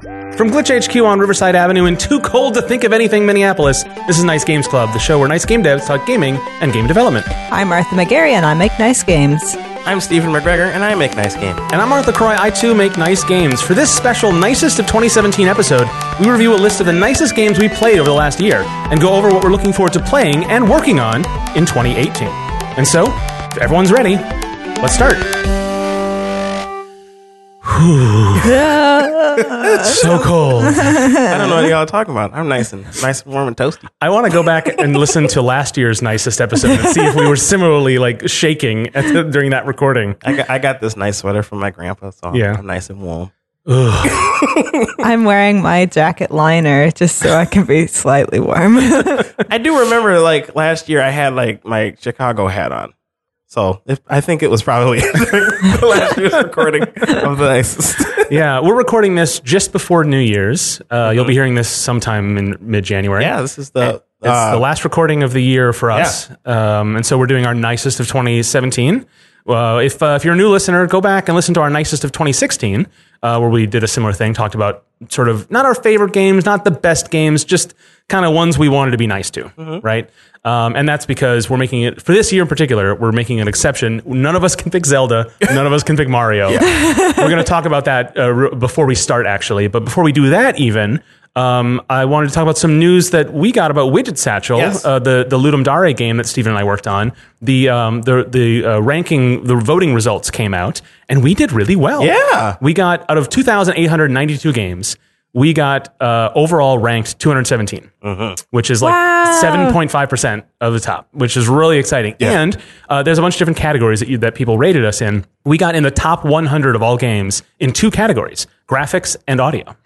From Glitch HQ on Riverside Avenue in too cold to think of anything Minneapolis, this is Nice Games Club, the show where nice game devs talk gaming and game development. I'm Martha McGarry, and I make nice games. I'm Stephen McGregor, and I make nice games. And I'm Martha Croy, I too make nice games. For this special Nicest of 2017 episode, we review a list of the nicest games we played over the last year and go over what we're looking forward to playing and working on in 2018. And so, if everyone's ready, let's start. It's so cold. I don't know what y'all are talking about. I'm nice and nice and warm and toasty. I want to go back and listen to last year's nicest episode and see if we were similarly like shaking at the, during that recording. I got, I got this nice sweater from my grandpa, so Yeah. I'm nice and warm. I'm wearing my jacket liner just so I can be slightly warm. I do remember like last year I had like my Chicago hat on. So if, I think it was probably the last year's recording of the nicest. Yeah, we're recording this just before New Year's. Uh, You'll be hearing this sometime in mid January. yeah, this is the It's uh, the last recording of the year for us. Um, and so we're doing our nicest of 2017. Uh, if, uh, if you're a new listener, go back and listen to our nicest of 2016, uh, where we did a similar thing, talked about sort of not our favorite games, not the best games, just kind of ones we wanted to be nice to, right? Um, and that's because we're making it, for this year in particular, we're making an exception. None of us can pick Zelda, none of us can pick Mario. we're going to talk about that uh, r- before we start, actually. But before we do that, even, um, I wanted to talk about some news that we got about Widget Satchel, Yes. uh, the the Ludum Dare game that Stephen and I worked on. The um, the the uh, ranking, the voting results came out, and we did really well. Yeah. we got out of 2,892 games, we got uh, overall ranked 217, which is like Wow. 7.5 percent of the top, which is really exciting. And uh, there's a bunch of different categories that you, that people rated us in. We got in the top 100 of all games in two categories: graphics and audio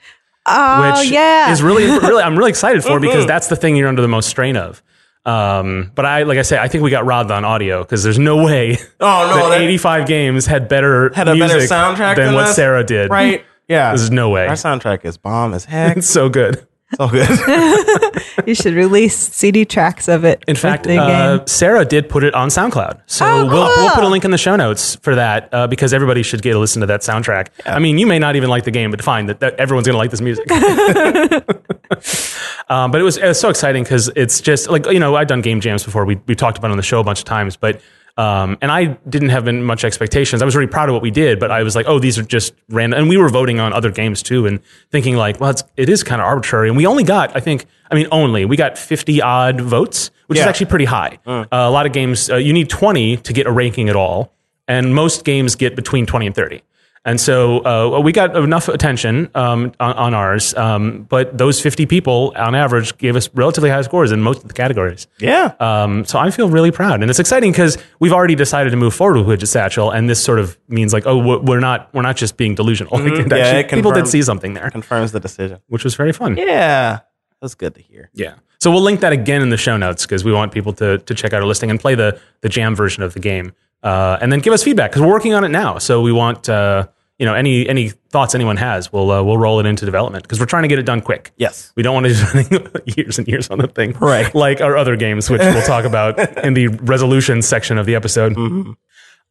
oh, which yeah. is really, really, I'm really excited for because that's the thing you're under the most strain of. Um, but I, like I say, I think we got robbed on audio because there's no way Oh, no, that that- 85 games had better had a better soundtrack than than what us. Sarah did. right. Yeah, There's no way. Our soundtrack is bomb as heck. It's so good. so good. you should release CD tracks of it. In fact, the uh, game. Sarah did put it on SoundCloud, so Oh, we'll, we'll put a link in the show notes for that uh, because everybody should get a listen to that soundtrack. I mean, you may not even like the game, but fine, that, that everyone's going to like this music. um, but it was, it was so exciting because it's just like you know I've done game jams before. We we talked about it on the show a bunch of times, but. Um, and I didn't have much expectations. I was really proud of what we did, but I was like, "Oh, these are just random." And we were voting on other games too, and thinking like, "Well, it's, it is kind of arbitrary." And we only got, I think, I mean, only we got fifty odd votes, which is actually pretty high. Uh, a lot of games, uh, you need 20 to get a ranking at all, and most games get between 20 and 30. And so uh, we got enough attention um, on, on ours, um, but those 50 people on average gave us relatively high scores in most of the categories. yeah. Um, so I feel really proud, and it's exciting because we've already decided to move forward with Widget Satchel, and this sort of means like, oh, we're not we're not just being delusional. Like, Mm-hmm. Yeah, actually- people did see something there, Confirms the decision. which was very fun. Yeah, that's good to hear. Yeah. So we'll link that again in the show notes because we want people to, to check out our listing and play the, the jam version of the game. Uh, and then give us feedback because we're working on it now. So we want, uh, you know, any, any thoughts anyone has, we'll, uh, we'll roll it into development because we're trying to get it done quick. Yes. We don't want to do something years and years on the thing. Right. Like our other games, which we'll talk about in the resolution section of the episode. Mm-hmm.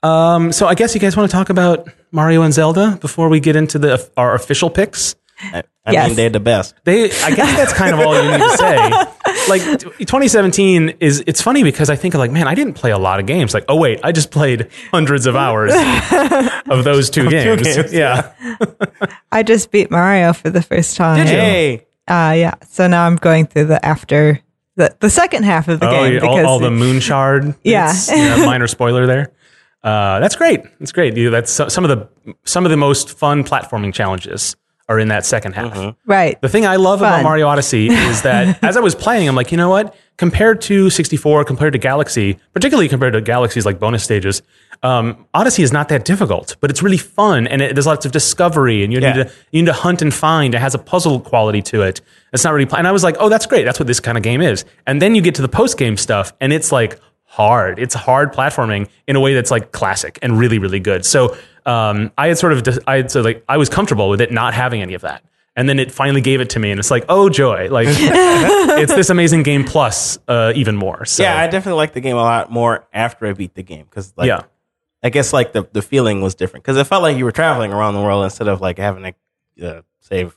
Um, so I guess you guys want to talk about Mario and Zelda before we get into the our official picks. I, I Yes. mean, they're the best. They, I guess that's kind of all you need to say. Like 2017 is, it's funny because I think like, man, I didn't play a lot of games. Like, oh wait, I just played hundreds of hours of those two games. games, Yeah. I just beat Mario for the first time. Did you? Hey, Uh, yeah. So now I'm going through the after the, the second half of the Oh, game yeah, because all, all the moon shard. Yeah. bits. yeah. Minor spoiler there. Uh, that's great. That's great. You, that's some of the some of the most fun platforming challenges are in that second half. right. The thing I love about Mario Odyssey is that as I was playing, I'm like, you know what? Compared to 64, compared to Galaxy, particularly compared to Galaxy's like bonus stages, um, Odyssey is not that difficult, but it's really fun and it, there's lots of discovery and you Yeah. need to you need to hunt and find. It has a puzzle quality to it. It's not really. pl- And I was like, oh, that's great. That's what this kind of game is. And then you get to the post game stuff, and it's like hard. It's hard platforming in a way that's like classic and really really good. So um, I had sort of I had so like I was comfortable with it not having any of that. And then it finally gave it to me, and it's like, oh joy! Like it's this amazing game plus uh, even more. So yeah, I definitely like the game a lot more after I beat the game because, like, yeah, I guess like the, the feeling was different because it felt like you were traveling around the world instead of like having to uh, save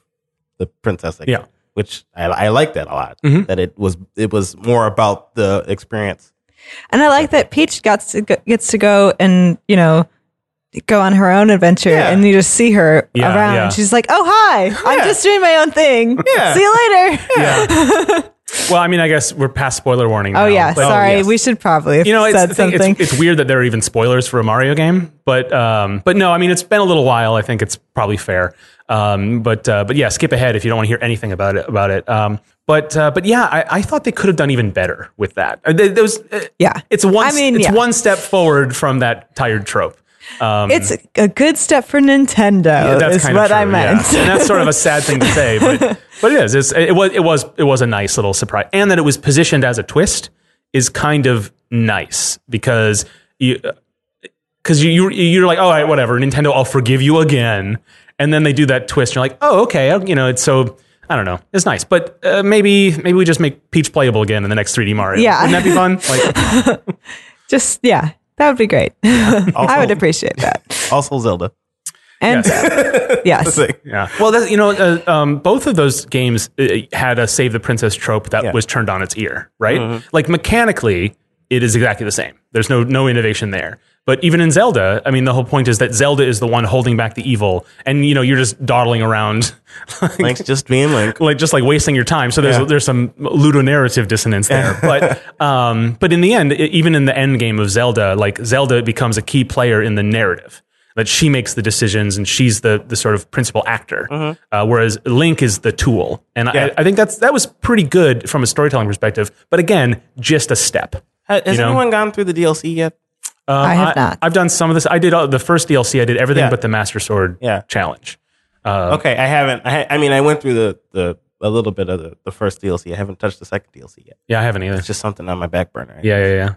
the princess. Again, Yeah. Mm-hmm. which I, I like that a lot. That it was it was more about the experience. And I like that Peach gets to go, gets to go and you know go on her own adventure, Yeah. and you just see her Yeah, around. yeah. She's like, "Oh hi, I'm just doing my own thing. See you later." Yeah. well, I mean, I guess we're past spoiler warning. Oh now, yeah, sorry. yes. We should probably have You know, it's, said thing, something. it's, it's weird that there are even spoilers for a Mario game, but um, but no, I mean, it's been a little while. I think it's probably fair. Um, but uh, but yeah, skip ahead if you don't want to hear anything about it about it. Um, but uh, but yeah, I, I thought they could have done even better with that. Uh, there- was, uh, Yeah. it's one. I mean, it's yeah. one step forward from that tired trope. Um, it's a good step for Nintendo. that's is what of I meant. yeah. and that's sort of a sad thing to say, but but it is. It was it was it was a nice little surprise, and that it was positioned as a twist is kind of nice because you because you you- you're like, all right, whatever, Nintendo, I'll forgive you again, and then they do that twist, and you're like, oh, okay, you know, it's so. I don't know. It's nice, but uh, maybe maybe we just make Peach playable again in the next 3D Mario. Yeah. wouldn't that be fun? Like, Just yeah, that would be great. I Also- would appreciate that. Also, Zelda. And yes, Yeah. Well, that, you know, uh, um, both of those games uh, had a save the princess trope that Yeah. was turned on its ear, right? Like mechanically, it is exactly the same. There's no no innovation there. But even in Zelda, I mean, the whole point is that Zelda is the one holding back the evil, and you know, you're just dawdling around, like, Link's just being Link. like just like wasting your time. So there's Yeah. there's some ludonarrative dissonance there. but um, but in the end, even in the end game of Zelda, like Zelda becomes a key player in the narrative. That she makes the decisions and she's the the sort of principal actor, uh, whereas Link is the tool. And Yeah. I, I think that's that was pretty good from a storytelling perspective. But again, just a step. Ha- Has You know? anyone gone through the DLC yet? Um, I have not. I've done some of this. I did uh, the first DLC. I did everything Yeah. but the Master Sword Yeah. challenge. Uh, Okay, I haven't. I, ha- I mean, I went through the, the a little bit of the, the first DLC. I haven't touched the second DLC yet. Yeah, I haven't either. It's just something on my back burner. right? Yeah, yeah, yeah.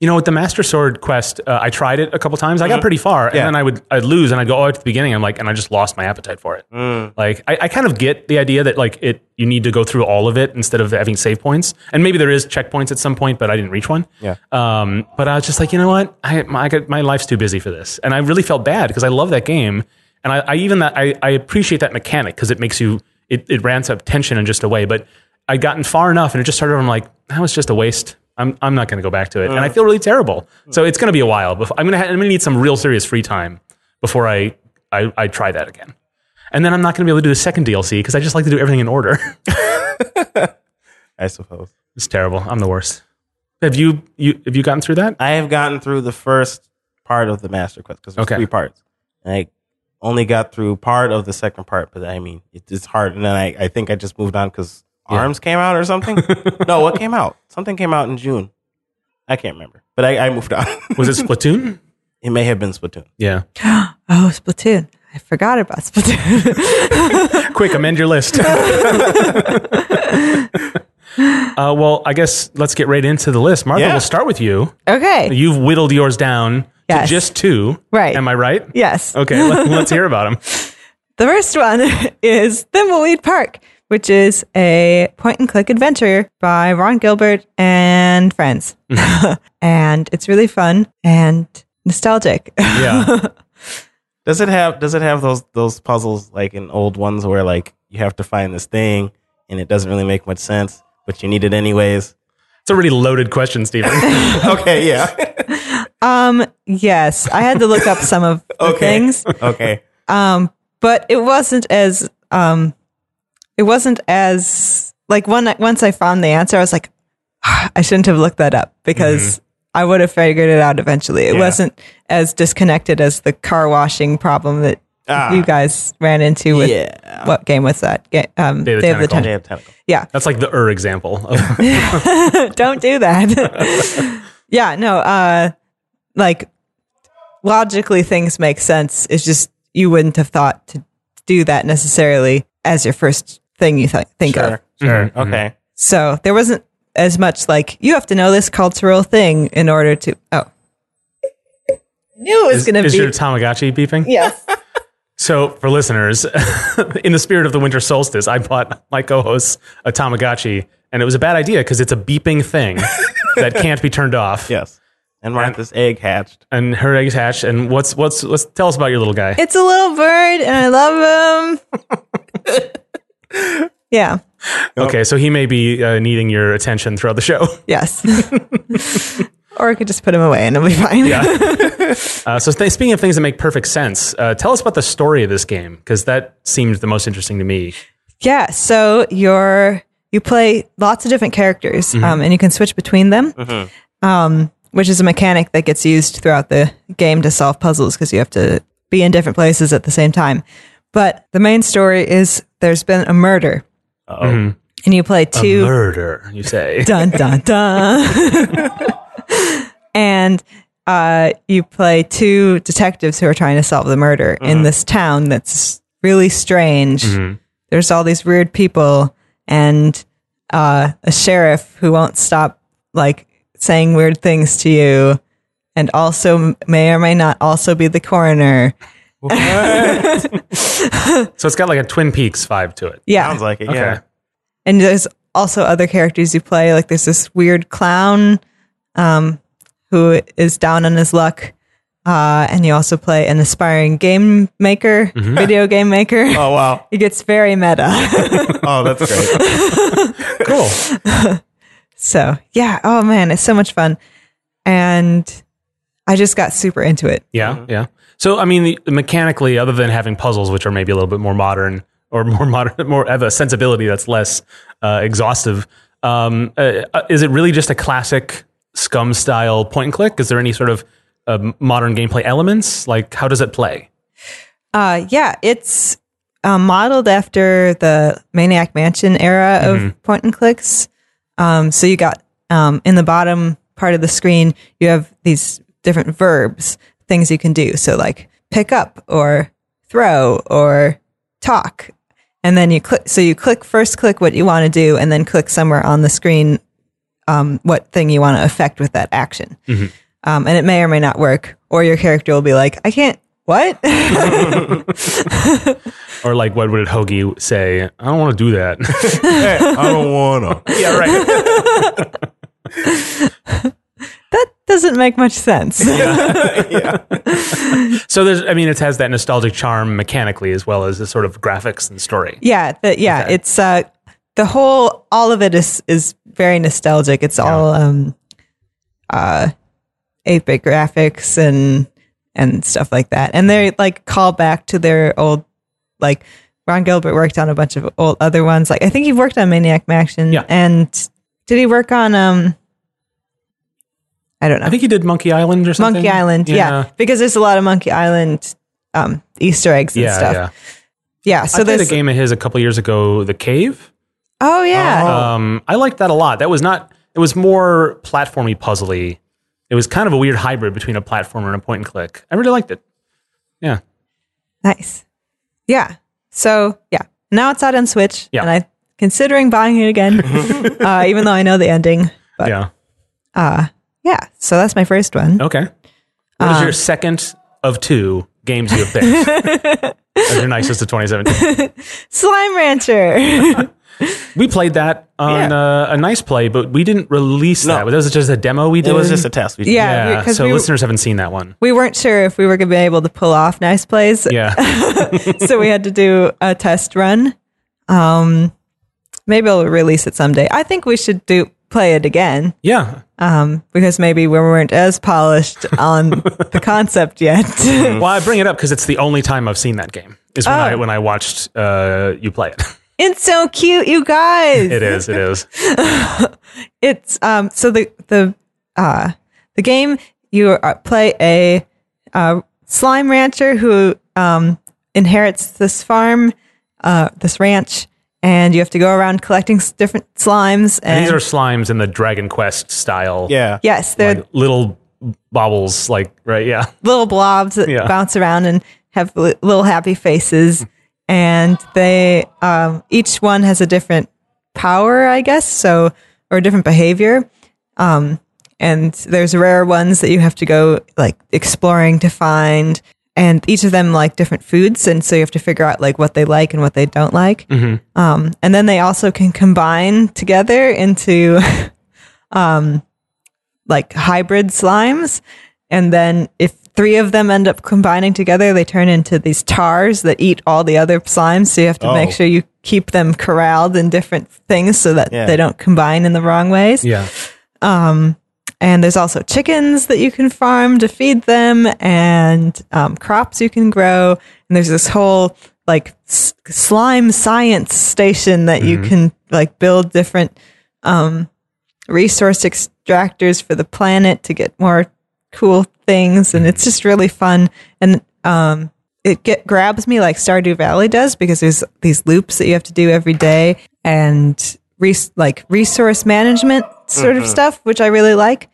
You know, with the Master Sword quest, uh, I tried it a couple times. I got pretty far, and Mm-hmm. Then I would I'd lose, and I'd go oh, at the beginning. I'm like, and I just lost my appetite for it. Mm. Like, I, I kind of get the idea that like it you need to go through all of it instead of having save points, and maybe there is checkpoints at some point, but I didn't reach one. Yeah. Um, but I was just like, you know what, I my, I got, my life's too busy for this, and I really felt bad because I love that game, and I, I even that I, I appreciate that mechanic because it makes you it it ramps up tension in just a way, but. I'd gotten far enough, and it just started. I'm like, that was just a waste. I'm, I'm not going to go back to it, and I uh. feel really terrible. So it's going to be a while. Before, I'm going to I'm going to need some real serious free time before I, I I try that again. And then I'm not going to be able to do the second DLC because I just like to do everything in order. I suppose. it's terrible. I'm the worst. Have you you have you gotten through that? I have gotten through the first part of the Master Quest because there's Okay. three parts. And I only got through part of the second part, but I mean, it, it's hard. And then I, I think I just moved on because Arms came out or something. no, what came out? Something came out in June. I can't remember, but I, I moved on. Was it Splatoon? it may have been Splatoon. Yeah. oh Splatoon. I forgot about Splatoon. Quick, amend your list. uh, well, I guess let's get right into the list. Martha, Yeah. we'll start with you. okay. You've whittled yours down Yes. to just two. Right. Am I right? Yes. Okay, let, let's hear about them. The first one is Thimbleweed Park, which is a point and click adventure by Ron Gilbert and friends. and it's really fun and nostalgic. Yeah. Does it have Does it have those those puzzles like in old ones where like you have to find this thing and it doesn't really make much sense, but you need it anyways? It's a really loaded question, Stephen. okay, yeah, um, yes, I had to look up some of the Okay. things. okay. Um, but it wasn't as um, it wasn't as like when once I found the answer, I was like, I shouldn't have looked that up because I would have figured it out eventually. It Yeah. wasn't as disconnected as the car washing problem that Ah. you guys ran into with Yeah. what game was that? Ga- um, Day of the Day of the Tentacle. Ten- Tentacle. Yeah, That's like the Ur example. Of, don't do that. yeah, no, uh, like logically things make sense. It's just you wouldn't have thought to do that necessarily as your first thing you th- think Sure, of. sure. Mhm, Okay. So there wasn't as much like you have to know this cultural thing in order to. Oh, I knew it was going to is be. your Tamagotchi beeping? yes. So, for listeners, in the spirit of the winter solstice, I bought my co-host a Tamagotchi, and it was a bad idea because it's a beeping thing that can't be turned off. Yes. And Martha's egg hatched. And her eggs hatched. And what's what's let's tell us about your little guy. It's a little bird, and I love him. Yeah. Okay, so he may be uh, needing your attention throughout the show. Yes. or I could just put him away and it'll be fine. Yeah. uh, so th- speaking of things that make perfect sense, uh, tell us about the story of this game because that seemed the most interesting to me. Yeah, so you're you play lots of different characters, um, and you can switch between them, um, which is a mechanic that gets used throughout the game to solve puzzles because you have to be in different places at the same time. But the main story is there's been a murder, Oh, and you play two Murder, you say? dun dun dun, and uh, you play two detectives who are trying to solve the murder in this town that's really strange. There's all these weird people and uh, a sheriff who won't stop like saying weird things to you, and also may or may not also be the coroner. So it's got like a Twin Peaks vibe to it. Yeah, sounds like it. Okay. Yeah. and there's also other characters you play. Like there's this weird clown um, who is down on his luck, uh, and you also play an aspiring game maker, video game maker. Oh wow. It gets very meta. Oh, that's great. Cool. so yeah, oh man, it's so much fun, and I just got super into it. Yeah, yeah. So I mean, the, mechanically, other than having puzzles, which are maybe a little bit more modern or more modern, more have a sensibility that's less uh, exhaustive, um, uh, uh, is it really just a classic SCUMM style point and click? Is there any sort of uh, modern gameplay elements? Like, how does it play? Uh, yeah, it's um, modeled after the Maniac Mansion era of point and clicks. Um, so you got um, in the bottom part of the screen, you have these different verbs, things you can do. So like pick up or throw or talk. And then you click, so you click first, click what you want to do, and then click somewhere on the screen um, what thing you want to affect with that action. Um, and it may or may not work, or your character will be like, I can't, what? Or like, what would Hoagie say? I don't want to do that. Hey, I don't wanna. yeah, right. Doesn't make much sense. Yeah. So there's, I mean, it has that nostalgic charm mechanically as well as the sort of graphics and story. yeah, the, yeah, Okay. it's uh, the whole, all of it is is very nostalgic. It's all um, uh, eight bit graphics and and stuff like that, and they like call back to their old like. Ron Gilbert worked on a bunch of old other ones. Like I think he worked on Maniac Mansion. Yeah. And did he work on um I don't know. I think he did Monkey Island or something. Monkey Island, yeah. Because there's a lot of Monkey Island um, Easter eggs and Yeah, stuff. yeah. Yeah. So I played a game of his a couple years ago, The Cave. Oh yeah. Um, I liked that a lot. That was not. It was more platformy, puzzly. It was kind of a weird hybrid between a platformer and a point and click. I really liked it. Yeah. Nice. Yeah. So yeah. Now it's out on Switch. Yeah. And I'm considering buying it again. uh, even though I know the ending. But Yeah. Yeah. So that's my first one. Okay. What is your second of two games you have picked? as your nicest of 2017. Slime Rancher. We played that on uh, a nice play, but we didn't release No. that. Was just a demo we did? It was just a test. We did. Yeah. Yeah. So we- listeners haven't seen that one. we weren't sure if we were going to be able to pull off nice plays. Yeah. so we had to do a test run. Um, maybe I'll release it someday. I think we should do play it again. yeah. um, because maybe we weren't as polished on the concept yet. Well, I bring it up because it's the only time I've seen that game. Is when I Oh. when I watched uh, you play it. it's so cute, you guys. It is. It is. It's um. So the the uh the game you uh, play a uh, slime rancher who um inherits this farm, uh, this ranch, and you have to go around collecting s- different slimes. And, And these are slimes in the Dragon Quest style. Yeah. yes, they're Like little bobbles, like right. Yeah. little blobs that Yeah. bounce around and have li- little happy faces. And they, um, each one has a different power, I guess, so, or a different behavior. Um, and there's rare ones that you have to go like exploring to find. And each of them like different foods. And so you have to figure out like what they like and what they don't like. Um, and then they also can combine together into, um, like hybrid slimes. And then if three of them end up combining together, they turn into these tars that eat all the other slimes. So you have to make Oh. sure you keep them corralled in different things so that Yeah. they don't combine in the wrong ways. Yeah. And there's also chickens that you can farm to feed them, and um, crops you can grow. And there's this whole like s- slime science station that you can like build different um, resource extractors for the planet to get more cool things, and it's just really fun. And um, it get grabs me like Stardew Valley does because there's these loops that you have to do every day, and res- like resource management sort of stuff, which I really like.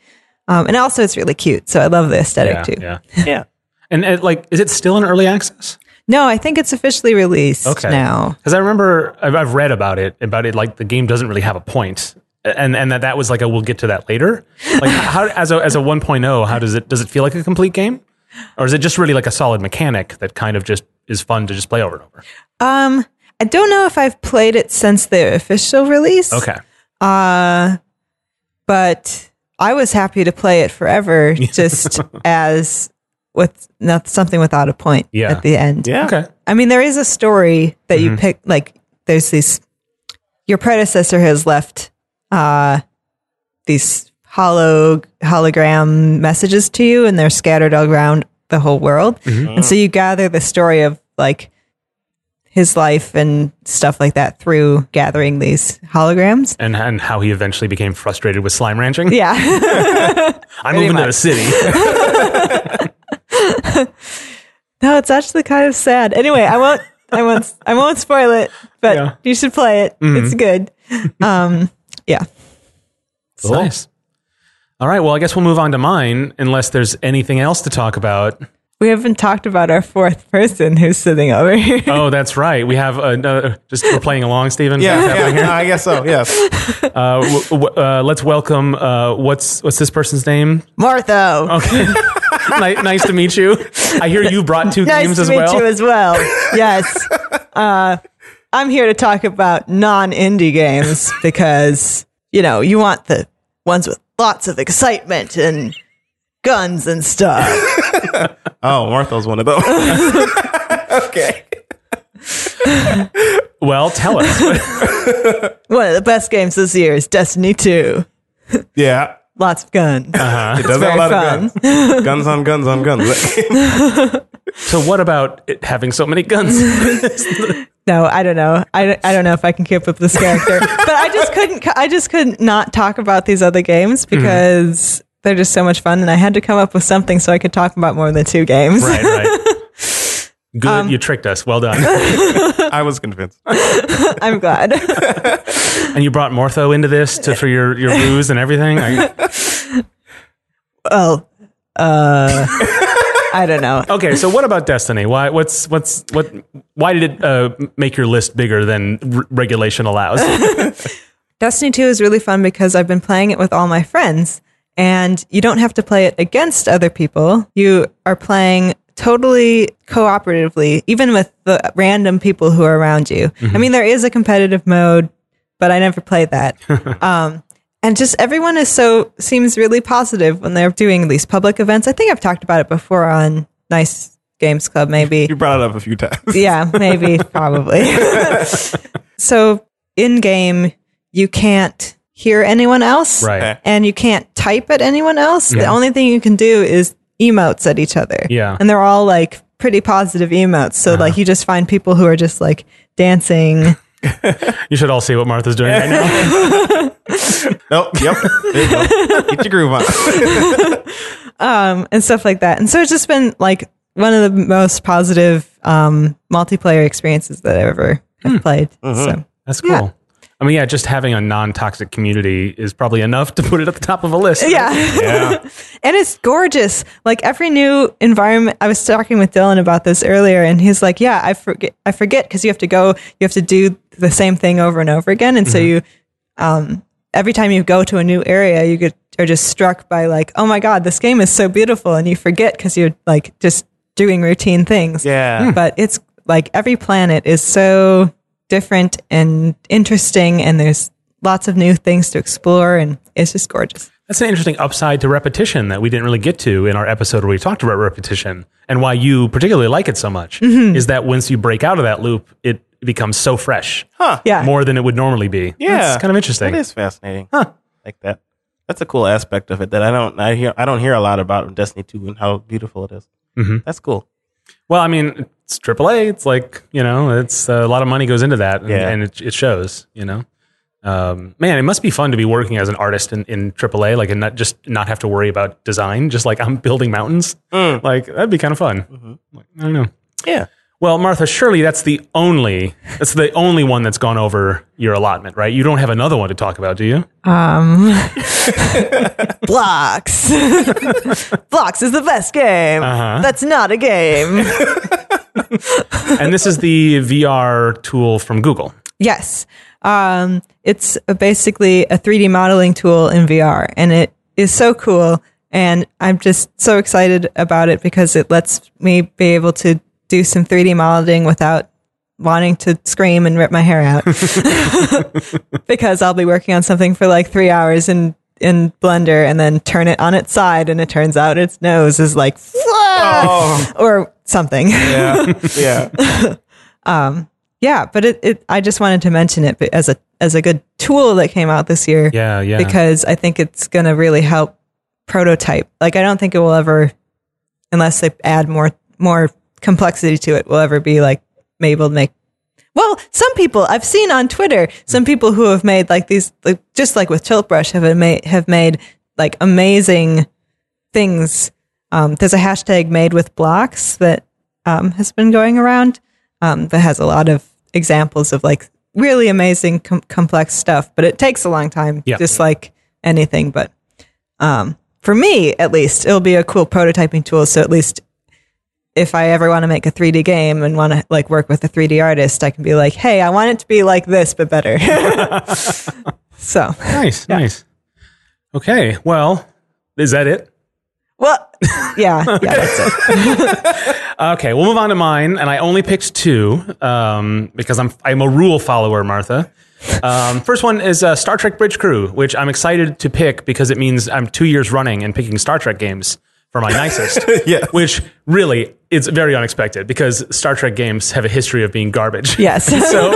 Um, and also, it's really cute, so I love the aesthetic Yeah. too. Yeah. Yeah. And, and like, is it still in early access? No, I think it's officially released Okay. now. Because I remember I've, I've read about it, about it like the game doesn't really have a point, and and that that was like a we'll get to that later. Like how as a as a 1.0, how does it does it feel like a complete game, or is it just really like a solid mechanic that kind of just is fun to just play over and over? Um, I don't know if I've played it since the official release. Okay, Uh, but I was happy to play it forever, just as with not something without a point Yeah. at the end. Yeah. okay, I mean, there is a story that you pick. Like, there's these. Your predecessor has left uh, these hollow hologram messages to you, and they're scattered all around the whole world. And so you gather the story of like his life and stuff like that through gathering these holograms. and and how he eventually became frustrated with slime ranching. Yeah. I'm moving to the much. city. no, it's actually kind of sad. Anyway, I won't. I won't. I won't spoil it. But Yeah. you should play it. It's good. Um. Yeah. It's Nice. All right, well, I guess we'll move on to mine, unless there's anything else to talk about. We haven't talked about our fourth person who's sitting over here. Oh, that's right. We have another. Just we're playing along, Stephen. Yeah, What's happening yeah, I guess so. Yes. Uh, w- w- uh, let's welcome. Uh, what's what's this person's name? Martha. Okay. Ni- nice to meet you. I hear you brought two nice games to as meet well. you as well. yes. Uh, I'm here to talk about non-indie games because you know you want the ones with lots of excitement and guns and stuff. Oh, Martha's one of those. okay. well, tell us. One of the best games this year is Destiny 2. Yeah. Lots of guns. Uh-huh. It does have a lot fun. of guns. guns on guns on guns. so, what about it having so many guns? No, I don't know. I, don't- I don't know if I can keep up with this character, but I just couldn't. I just couldn't not talk about these other games mm-hmm. because they're just so much fun, and I had to come up with something so I could talk about more than two games. right, right. Good, Um, you tricked us. Well done. I was convinced. I'm glad. and you brought Mortho into this to for your your ruse and everything. I- well, uh, I don't know. okay, so what about Destiny? Why? What's what's what? Why did it uh, make your list bigger than r- regulation allows? Destiny 2 is really fun because I've been playing it with all my friends, and you don't have to play it against other people. You are playing totally cooperatively, even with the random people who are around you. I mean, there is a competitive mode, but I never played that. um, and just everyone is so seems really positive when they're doing these public events. I think I've talked about it before on Nice Games Club, maybe You brought it up a few times. yeah, maybe, probably. so in game, you can't hear anyone else, right. And you can't type at anyone else. The only thing you can do is emotes at each other. Yeah. and they're all like pretty positive emotes. So like you just find people who are just like dancing. You should all see what Martha's doing right now. Nope. Yep. There you go. Get your groove on. um, and stuff like that. And so it's just been like one of the most positive um, multiplayer experiences that I've ever have played. So That's cool. Yeah. I mean, yeah, just having a non-toxic community is probably enough to put it at the top of a list. yeah. Yeah. And it's gorgeous. Like every new environment. I was talking with Dylan about this earlier, and he's like, "Yeah, I forget. I forget because you have to go. You have to do the same thing over and over again. And so you, um, every time you go to a new area, you get are just struck by like, oh my god, this game is so beautiful, and you forget because you're like just doing routine things. Yeah. But it's like every planet is so different and interesting, and there's lots of new things to explore, and it's just gorgeous. That's an interesting upside to repetition that we didn't really get to in our episode where we talked about repetition and why you particularly like it so much Mm-hmm. is that once you break out of that loop, it it becomes so fresh, Huh. Yeah. more. more than it would normally be. Yeah. it's kind of interesting. That is fascinating. Huh. Like that. That's a cool aspect of it that I don't I hear I don't hear a lot about Destiny 2 and how beautiful it is. Mhm. That's cool. Well, I mean, it's AAA. It's like you know, it's uh, a lot of money goes into that, and, Yeah. and it, it shows. You know, um, man, it must be fun to be working as an artist in, in AAA, like, and not just not have to worry about design. Just like I'm building mountains, Mm. like that'd be kind of fun. Mm-hmm. Like, I don't know. Yeah. Well, Martha, surely that's the only that's the only one that's gone over your allotment, right? You don't have another one to talk about, do you? Um, blocks. blocks is the best game. Uh-huh. That's not a game. and this is the VR tool from Google. yes. Um, it's basically a 3D modeling tool in VR, and it is so cool. And I'm just so excited about it because it lets me be able to do some 3D modeling without wanting to scream and rip my hair out. because I'll be working on something for like three hours in in Blender and then turn it on its side, and it turns out its nose is like Oh. or something. Yeah. yeah. Um, yeah, but it, it I just wanted to mention it as a as a good tool that came out this year. Yeah, yeah. because I think it's going to really help prototype. Like I don't think it will ever, unless they add more more complexity to it, will ever be like able to make. Well, some people I've seen on Twitter, some people who have made like these, like, just like with Tilt Brush, have made have made like amazing things. Um, there's a hashtag made with blocks that um, has been going around um, that has a lot of examples of like really amazing com- complex stuff, but it takes a long time, Yeah. just like anything. But um, for me, at least, it'll be a cool prototyping tool. So at least if I ever want to make a 3D game and want to like work with a 3D artist, I can be like, hey, I want it to be like this, but better. so, nice, nice. Okay, well, is that it? well, yeah, yeah, that's it. Okay, we'll move on to mine, and I only picked two um, because I'm I'm a rule follower, Martha. Um, first one is uh, Star Trek Bridge Crew, which I'm excited to pick because it means I'm two years running and picking Star Trek games for my nicest. Yes. Which really it's very unexpected because Star Trek games have a history of being garbage. Yes. So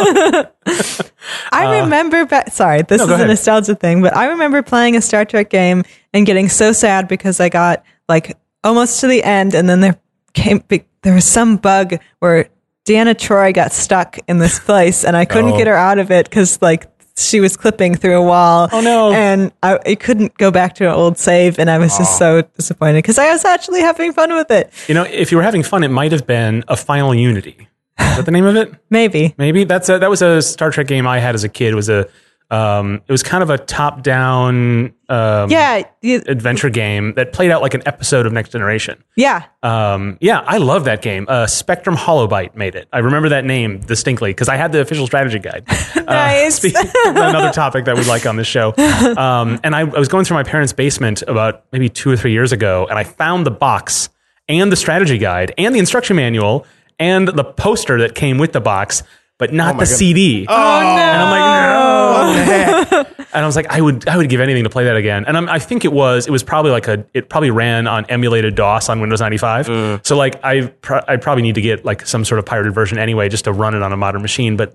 I remember back. Sorry, this Uh, go is a ahead. nostalgia thing, but I remember playing a Star Trek game and getting so sad because I got like almost to the end, and then there came be- there was some bug where Deanna Troi got stuck in this place, and I couldn't Oh. get her out of it because like she was clipping through a wall. Oh, no. And I, I couldn't go back to an old save, and I was just oh. so disappointed because I was actually having fun with it. you know, if you were having fun, it might have been a Final Unity. Is that the name of it? Maybe. Maybe that's a, that was a Star Trek game I had as a kid. It was a um, it was kind of a top down um, Yeah. you- adventure game that played out like an episode of Next Generation. yeah. Um, yeah, I love that game. Uh, Spectrum Holobyte made it. I remember that name distinctly because I had the official strategy guide. Nice. Speaking of another topic that we like on this show. Um, and I, I was going through my parents' basement about maybe two or three years ago, and I found the box and the strategy guide and the instruction manual and the poster that came with the box, but not the CD. Oh, no. And I'm like, no. and I was like, I would, I would give anything to play that again. And I'm, I think it was, it was probably like a, it probably ran on emulated DOS on Windows 95. So like, I, pro- I probably need to get like some sort of pirated version anyway, just to run it on a modern machine. But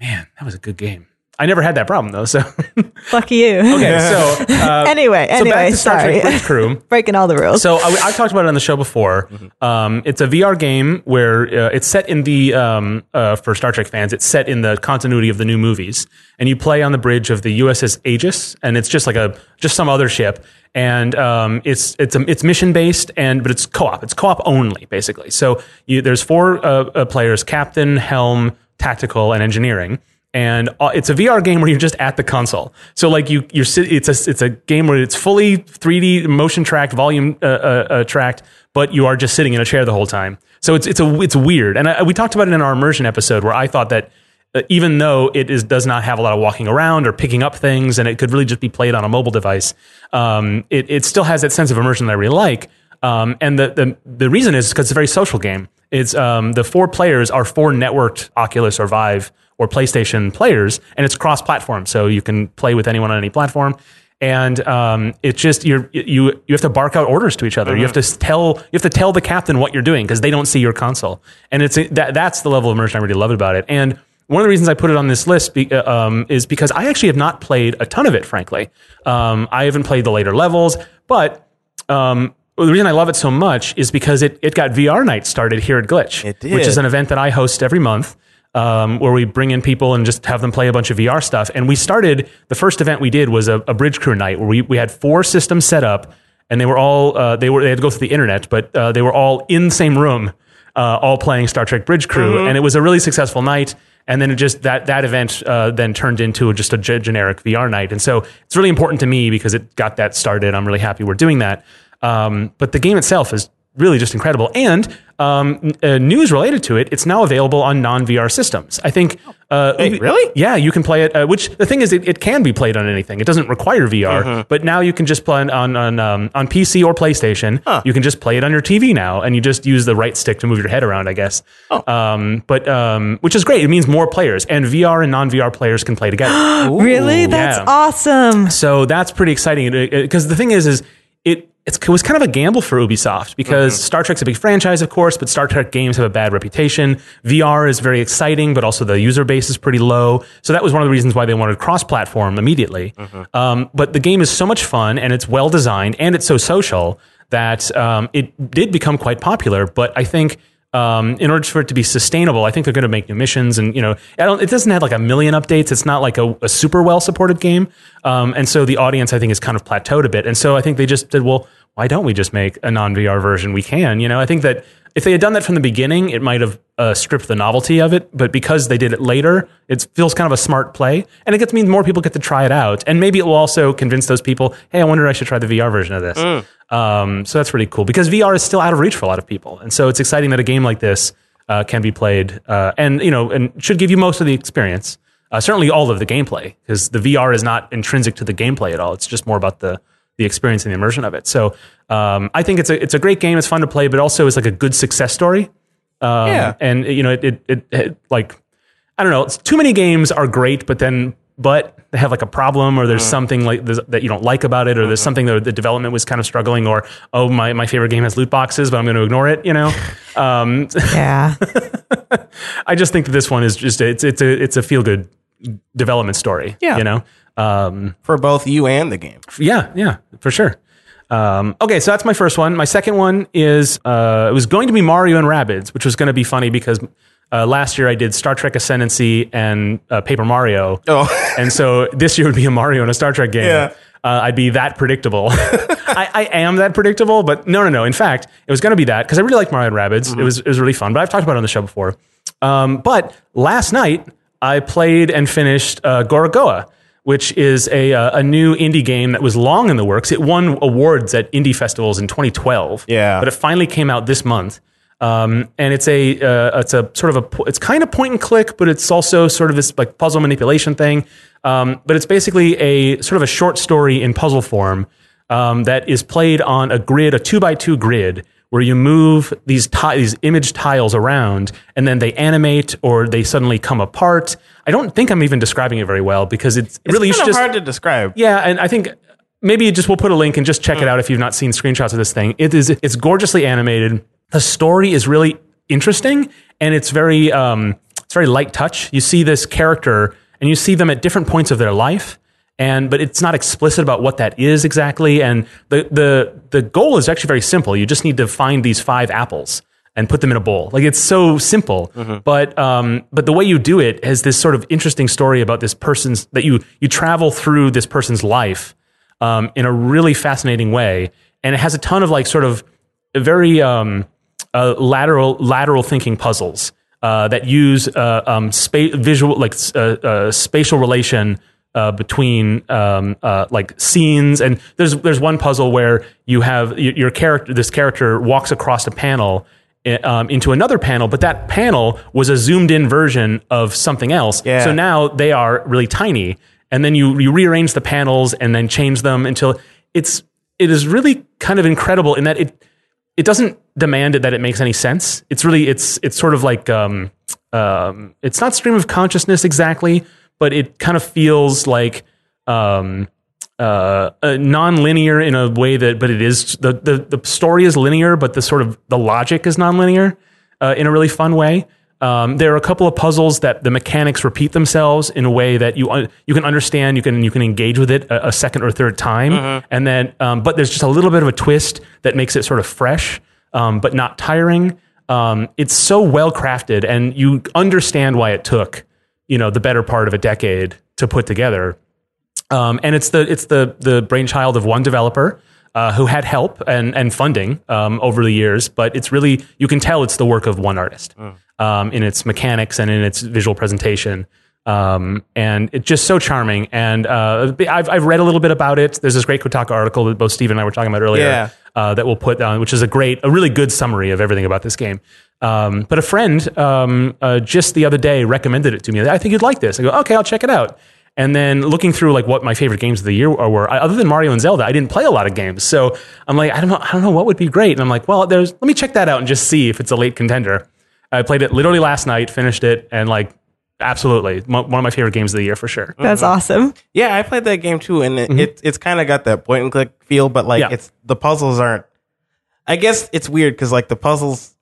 man, that was a good game. I never had that problem though. So fuck you. okay, so uh, Anyway, so anyway, back to Star sorry. Trek Bridge Crew. Breaking all the rules. So I, I've talked about it on the show before. Um, it's a VR game where uh, it's set in the um, uh, for Star Trek fans. It's set in the continuity of the new movies, and you play on the bridge of the USS Aegis, and it's just like a just some other ship, and um, it's it's a, it's mission based, and but it's co op. It's co op only basically. So you, there's four uh, uh, players: captain, helm, tactical, and engineering and uh, it's a VR game where you're just at the console. So like you you're it's a it's a game where it's fully 3D motion tracked, volume uh, uh, uh, tracked, but you are just sitting in a chair the whole time. So it's it's a it's weird. And I, we talked about it in our immersion episode where I thought that uh, even though it is does not have a lot of walking around or picking up things, and it could really just be played on a mobile device, um, it it still has that sense of immersion that I really like. Um, and the, the the reason is because it's a very social game. It's um, the four players are four networked Oculus or Vive or PlayStation players, and it's cross-platform, so you can play with anyone on any platform. And um, it's just you're, you you have to bark out orders to each other. You have to tell you have to tell the captain what you're doing because they don't see your console. And it's that that's the level of immersion I really love about it. And one of the reasons I put it on this list be, uh, um, is because I actually have not played a ton of it, frankly. Um, I haven't played the later levels, but um, the reason I love it so much is because it, it got VR night started here at Glitch, which is an event that I host every month. Um, where we bring in people and just have them play a bunch of VR stuff. And we started the first event we did was a, a bridge crew night where we, we had four systems set up, and they were all uh, they were they had to go through the internet, but uh, they were all in the same room, uh, all playing Star Trek Bridge Crew, and it was a really successful night. And then it just that that event uh, then turned into just a generic VR night, and so it's really important to me because it got that started. I'm really happy we're doing that. Um, but the game itself is really just incredible. And um, uh, news related to it, it's now available on non VR systems. I think. Uh, Wait, Ubi- really? Yeah, you can play it. Uh, which the thing is, it, it can be played on anything. It doesn't require VR, but now you can just play it on on um, on PC or PlayStation. You can just play it on your TV now, and you just use the right stick to move your head around. I guess. Um, but um, which is great. It means more players, and VR and non VR players can play together. really? That's yeah. awesome. So that's pretty exciting because the thing is, is it it's, it was kind of a gamble for Ubisoft because Star Trek's a big franchise, of course, but Star Trek games have a bad reputation. VR is very exciting, but also the user base is pretty low. So that was one of the reasons why they wanted cross-platform immediately. Um, but the game is so much fun and it's well designed and it's so social that um, it did become quite popular. But I think um, in order for it to be sustainable, I think they're going to make new missions, and you know, it doesn't have like a million updates. It's not like a, a super well supported game, um, and so the audience I think is kind of plateaued a bit. And so I think they just said, well, why don't we just make a non VR version? We can, you know. I think that if they had done that from the beginning, it might have uh, stripped the novelty of it. But because they did it later, it feels kind of a smart play, and it gets means more people get to try it out, and maybe it will also convince those people, hey, I wonder I should try the VR version of this. Um, so that's pretty cool because VR is still out of reach for a lot of people, and so it's exciting that a game like this uh, can be played, uh, and you know, and should give you most of the experience. Uh, certainly, all of the gameplay because the VR is not intrinsic to the gameplay at all. It's just more about the the experience and the immersion of it. So um, I think it's a it's a great game. It's fun to play, but also it's like a good success story. Um, Yeah. and you know, it, it, it, it like I don't know. It's, too many games are great, but then but they have like a problem, or there's something like that you don't like about it, or there's something that the development was kind of struggling, or oh my my favorite game has loot boxes, but I'm going to ignore it. You know, um, Yeah. I just think that this one is just it's it's a it's a feel good development story. Yeah. you know. Um, for both you and the game. yeah, yeah, for sure. Um, okay, so that's my first one. My second one is uh, it was going to be Mario and Rabbids, which was going to be funny because uh, last year I did Star Trek Ascendancy and uh, Paper Mario, Oh, and so this year would be a Mario and a Star Trek game. Yeah. Uh, I'd be that predictable. I, I am that predictable, but no, no, no. In fact, it was going to be that because I really like Mario and Rabbids. It was it was really fun. But I've talked about it on the show before. Um, but last night I played and finished uh, Gorogoa, which is a uh, a new indie game that was long in the works. It won awards at indie festivals in 2012. Yeah. but it finally came out this month. Um, and it's a uh, it's a sort of a it's kind of point and click, but it's also sort of this like puzzle manipulation thing. Um, but it's basically a sort of a short story in puzzle form um, that is played on a grid, a two by two grid, where you move these ti- these image tiles around, and then they animate or they suddenly come apart. I don't think I'm even describing it very well because it's, really it's kind of just hard to describe. yeah, and I think maybe just we'll put a link and just check it out if you've not seen screenshots of this thing. It is it's gorgeously animated. The story is really interesting and it's very um, it's very light touch. You see this character and you see them at different points of their life. And but it's not explicit about what that is exactly. And the the the goal is actually very simple. You just need to find these five apples and put them in a bowl. Like it's so simple, but um, but the way you do it has this sort of interesting story about this person's that you you travel through this person's life um, in a really fascinating way, and it has a ton of like sort of very um, uh, lateral lateral thinking puzzles uh, that use uh, um, spa- visual like uh, uh, spatial relation uh, between um, uh, like scenes and there's there's one puzzle where you have your character this character walks across a panel um, into another panel but that panel was a zoomed in version of something else Yeah. so now they are really tiny and then you you rearrange the panels and then change them until it's it is really kind of incredible in that it it doesn't demand it that it makes any sense. It's really it's it's sort of like um, um, it's not stream of consciousness exactly, but it kind of feels like um, uh, uh, non-linear in a way that, but it is the, the the story is linear, but the sort of the logic is non-linear uh, in a really fun way. Um, there are a couple of puzzles that the mechanics repeat themselves in a way that you un- you can understand, you can you can engage with it a, a second or third time, and then um, but there's just a little bit of a twist that makes it sort of fresh, um, but not tiring. Um, it's so well crafted, and you understand why it took you know the better part of a decade to put together. Um, and it's the it's the the brainchild of one developer uh, who had help and and funding um, over the years, but it's really you can tell it's the work of one artist um, in its mechanics and in its visual presentation. Um, and it's just so charming. And uh, I've, I've read a little bit about it. There's this great Kotaku article that both Steve and I were talking about earlier Yeah. uh, that we'll put on, which is a great, a really good summary of everything about this game. Um, but a friend um, uh, just the other day recommended it to me. I think you'd like this. I go, okay, I'll check it out. And then looking through like what my favorite games of the year were, I- other than Mario and Zelda, I didn't play a lot of games. So I'm like, I don't know, I don't know what would be great. And I'm like, well, there's, let me check that out and just see if it's a late contender. I played it literally last night, finished it, and like, absolutely, mo- one of my favorite games of the year for sure. That's Mm-hmm. awesome. Yeah, I played that game too, and it, it it's kind of got that point and click feel, but like Yeah. it's the puzzles aren't. I guess it's weird because like the puzzles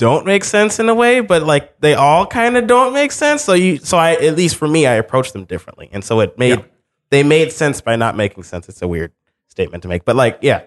don't make sense in a way, but like they all kind of don't make sense. So you, so I at least for me, I approached them differently, and so it made Yeah. they made sense by not making sense. It's a weird statement to make, but like yeah,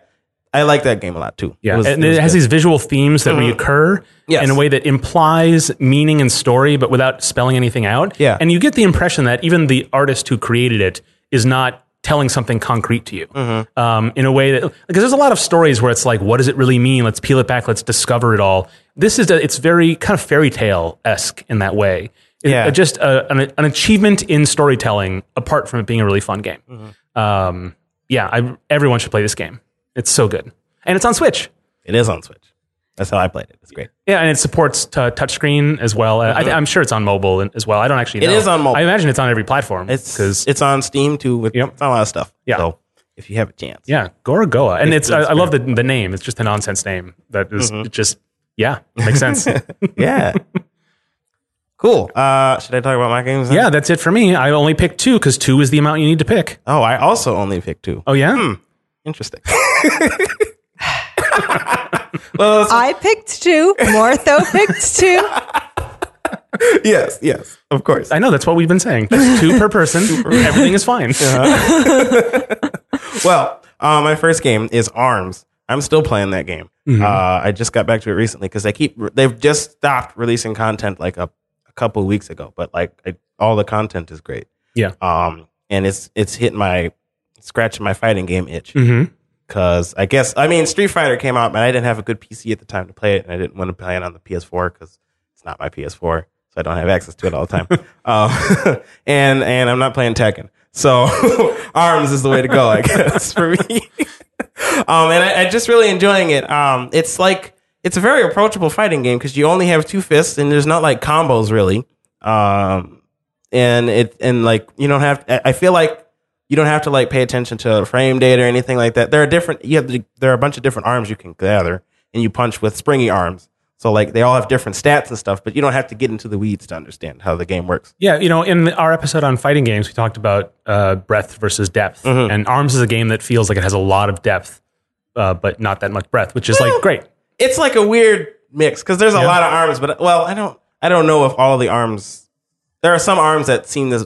I like that game a lot too. Yeah, was- and it, was has good. these visual themes that reoccur mm-hmm. Yes. in a way that implies meaning and story, but without spelling anything out. Yeah. and you get the impression that even the artist who created it is not telling something concrete to you um, in a way that because there's a lot of stories where it's like, what does it really mean? Let's peel it back. Let's discover it all. This is a, it's very kind of fairy tale esque in that way. It- Yeah. just a, an, an achievement in storytelling apart from it being a really fun game. Um, yeah, I, everyone should play this game. It's so good, and it's on Switch. it is on Switch. That's how I played it. It's great. Yeah, and it supports t- touchscreen as well. Uh, I, I'm sure it's on mobile as well. I don't actually know. It is on mobile. I imagine it's on every platform. It's because it's on Steam too. With Yep. a lot of stuff. Yeah. So if you have a chance, yeah, Gorogoa, and it's, It's- I, I love the the name. It's just a nonsense name that is Mm-hmm. it just yeah makes sense. yeah. cool. Uh, should I talk about my games? then? yeah, that's it for me. I only picked two because two is the amount you need to pick. Oh, I also only picked two. Oh yeah, Hmm. Interesting. well, it's- I picked two. Mortho picked two. yes, yes, of course. I know that's what we've been saying. That's two per person. Everything is fine. Well, uh, my first game is Arms. I'm still playing that game. Uh, I just got back to it recently because they keep they've just stopped releasing content like a, a couple weeks ago, but like I, all the content is great. Yeah. Um, and it's it's hitting my scratching my fighting game itch. hmm because I guess I mean Street Fighter came out, but I didn't have a good PC at the time to play it, and I didn't want to play it on the PS4 because it's not my PS4, so I don't have access to it all the time. um, and and I'm not playing Tekken, so Arms is the way to go, I guess for me. um, and I, I just really enjoying it. Um, it's like it's a very approachable fighting game because you only have two fists, and there's not like combos really. Um, and it and like you don't have. I feel like you don't have to like pay attention to frame data or anything like that. There are different. You have to, there are a bunch of different arms you can gather, and you punch with springy arms. So like they all have different stats and stuff, but you don't have to get into the weeds to understand how the game works. Yeah, you know, in our episode on fighting games, we talked about uh, breadth versus depth, Mm-hmm. and Arms is a game that feels like it has a lot of depth, uh, but not that much breadth, which is like great. It's like a weird mix because there's a lot of arms, but well, I don't I don't know if all the arms. There are some arms that seem this.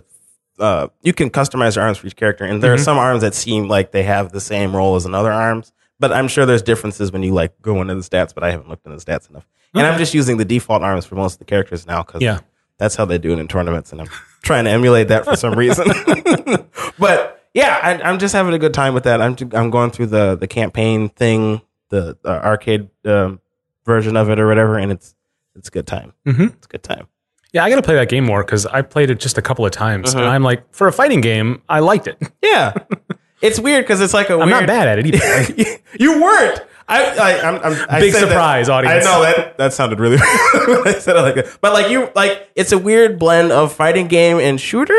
Uh, you can customize your arms for each character, and there are some arms that seem like they have the same role as another arms. But I'm sure there's differences when you like go into the stats. But I haven't looked into the stats enough, and I'm just using the default arms for most of the characters now because Yeah. that's how they do it in tournaments, and I'm trying to emulate that for some reason. but yeah, I, I'm just having a good time with that. I'm I'm going through the the campaign thing, the, the arcade um, version of it or whatever, and it's it's a good time. Mhm. It's a good time. Yeah, I got to play that game more because I played it just a couple of times, Uh-huh. and I'm like, for a fighting game, I liked it. Yeah, it's weird because it's like a I'm weird. not bad at it either. you weren't. I, I, I'm, I'm I Big said that- surprise, audience. I know that that sounded really. I said it like that, but like you, like it's a weird blend of fighting game and shooter,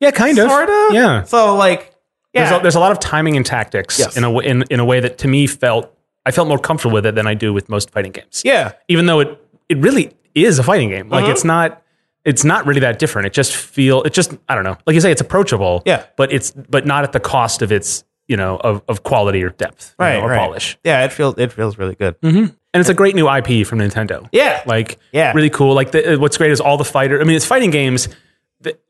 yeah, kind of. sorta. Yeah. So like, yeah, There's, a, there's a lot of timing and tactics Yes. in a in in a way that to me felt I felt more comfortable with it than I do with most fighting games. yeah. Even though it it really is a fighting game. Uh-huh. Like it's not it's not really that different. It just feel it just I don't know. Like you say, it's approachable. Yeah. But it's but not at the cost of its you know of, of quality or depth right, know, or right. polish. Yeah, it feels it feels really good. Mhm. and it's a great new IP from Nintendo. Yeah. like Yeah. really cool. Like the, what's great is all the fighter. I mean, it's fighting games.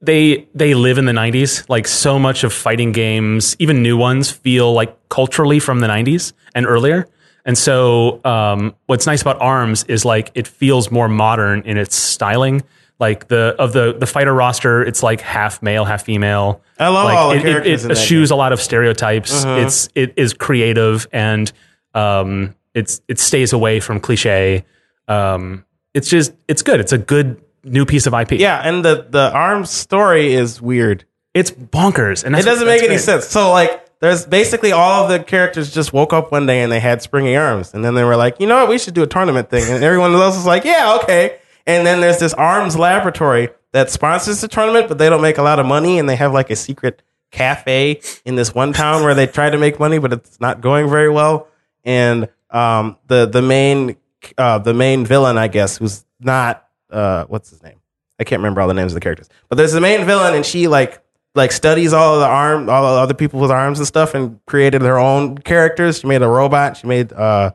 They they live in the '90s. Like so much of fighting games, even new ones, feel like culturally from the '90s and earlier. And so, um, what's nice about Arms is like it feels more modern in its styling. Like the of the the fighter roster, it's like half male, half female. I love like, all the it, it- characters It, Uh-huh. eschews a lot of stereotypes. It's it is creative and um, it's it stays away from cliche. Um, it's just it's good. It's a good new piece of IP. Yeah, and the the arms story is weird. it's bonkers, and It doesn't make any great. sense. So like there's basically all of the characters just woke up one day and they had springy arms. And then they were like, you know what, we should do a tournament thing. And everyone else was like, yeah, okay. And then there's this arms laboratory that sponsors the tournament, but they don't make a lot of money and they have like a secret cafe in this one town where they try to make money, but it's not going very well. And um the the main uh the main villain, I guess, who's not uh what's his name? I can't remember all the names of the characters. But there's the main villain and she like like studies all of the arm all the other people with arms and stuff and created her own characters. She made a robot, she made uh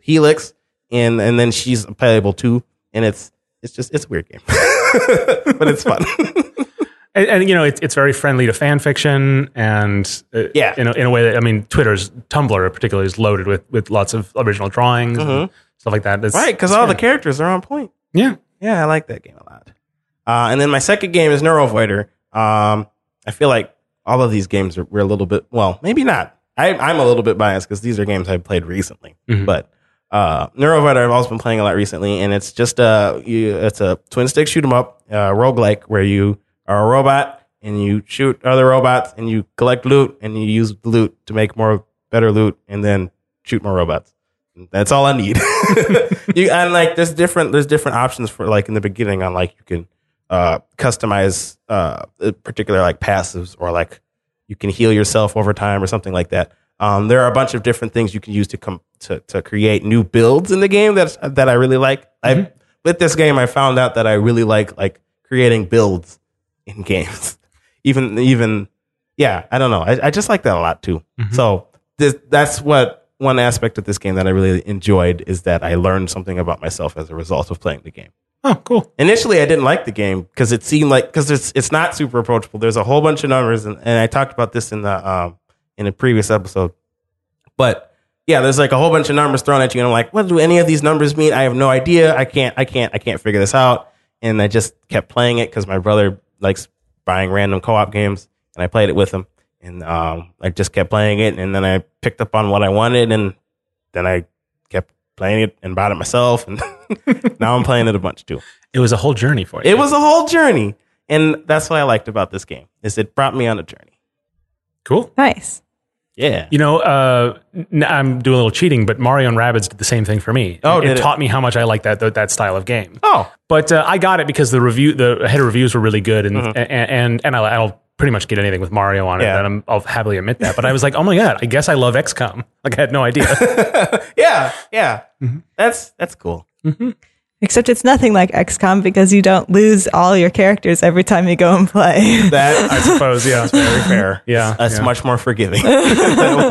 Helix and and then she's playable too. And it's it's just it's a weird game. but it's fun. and, and you know it's it's very friendly to fan fiction and uh, Yeah. in a, in a way that I mean Twitter's Tumblr particularly is loaded with with lots of original drawings and stuff like that. It's, right, because all the characters are on point. yeah Yeah, I like that game a lot. Uh, and then my second game is Neurovoider. Um, I feel like all of these games are we're a little bit well, maybe not. I, I'm a little bit biased because these are games I've played recently. Mhm. But uh, I've also been playing a lot recently, and it's just a you, it's a twin stick shoot 'em up uh, roguelike where you are a robot and you shoot other robots and you collect loot and you use loot to make more better loot and then shoot more robots. That's all I need. you and like there's different there's different options for like in the beginning on like you can uh customize uh particular like passives or like you can heal yourself over time or something like that. Um, there are a bunch of different things you can use to come to, to create new builds in the game that's that I really like. I with this game I found out that I really like like creating builds in games. even even yeah, I don't know. I, I just like that a lot too. So this, that's what one aspect of this game that I really enjoyed is that I learned something about myself as a result of playing the game. Oh cool Initially, I didn't like the game because it seemed like because it's it's not super approachable. There's a whole bunch of numbers, and, and I talked about this in the um in a previous episode. But yeah, there's like a whole bunch of numbers thrown at you, and I'm like, what do any of these numbers mean? I have no idea. I can't, I can't, I can't figure this out. And I just kept playing it because my brother likes buying random co-op games, and I played it with him. And um, I just kept playing it, and then I picked up on what I wanted, and then I kept playing it and bought it myself, and now I'm playing it a bunch too. it was a whole journey for you It was a whole journey, and that's what I liked about this game is it brought me on a journey. cool Nice. Yeah, You know, uh, n- I'm doing a little cheating, but Mario and Rabbids did the same thing for me. Oh, it, it? taught me how much I like that that, that style of game. Oh, But uh, I got it because the review, the header reviews were really good, and and and, and I'll, I'll pretty much get anything with Mario on it. Yeah. And I'm, I'll happily admit that. But I was like, oh my god, I guess I love XCOM. Like I had no idea. yeah, yeah. That's that's cool. Mm-hmm. Except it's nothing like XCOM because you don't lose all your characters every time you go and play. That I suppose, yeah, it's very fair. yeah. That's yeah. much more forgiving that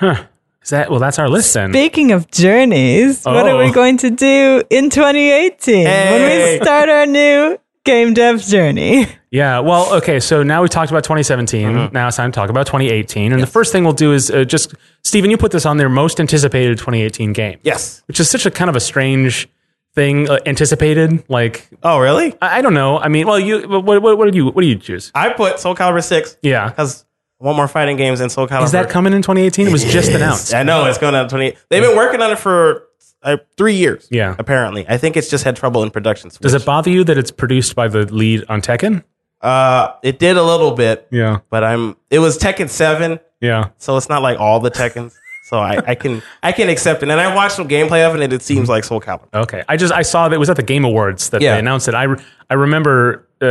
way. Is that well? That's our list then. Speaking of journeys, what are Oh. we going to do in 2018 when we start our new game dev journey? Yeah. Well, okay. So now we talked about 2017. Now it's time to talk about 2018. And the first thing we'll do is uh, just, Stephen, you put this on their most anticipated 2018 game. yes. Which is such a kind of a strange thing, uh, anticipated. Like, Oh, really? I, I don't know. I mean, well, you, what, what, what did you, what do you choose? I put Soul Calibur six Yeah. because one more fighting games in Soul Calibur. Is that coming in 2018? It was just announced. I know it's going out twenty. They've been working on it for uh, three years. Yeah. apparently. I think it's just had trouble in production. Does it bother you that it's produced by the lead on Tekken? Uh, it did a little bit, Yeah. but I'm. It was Tekken seven, Yeah. so it's not like all the Tekkens. So I, I can I can accept it. And I watched some gameplay of it, and it seems like Soul Calibur. Okay. I just, I saw that it was at the Game Awards that Yeah. they announced it. I, re- I remember, uh,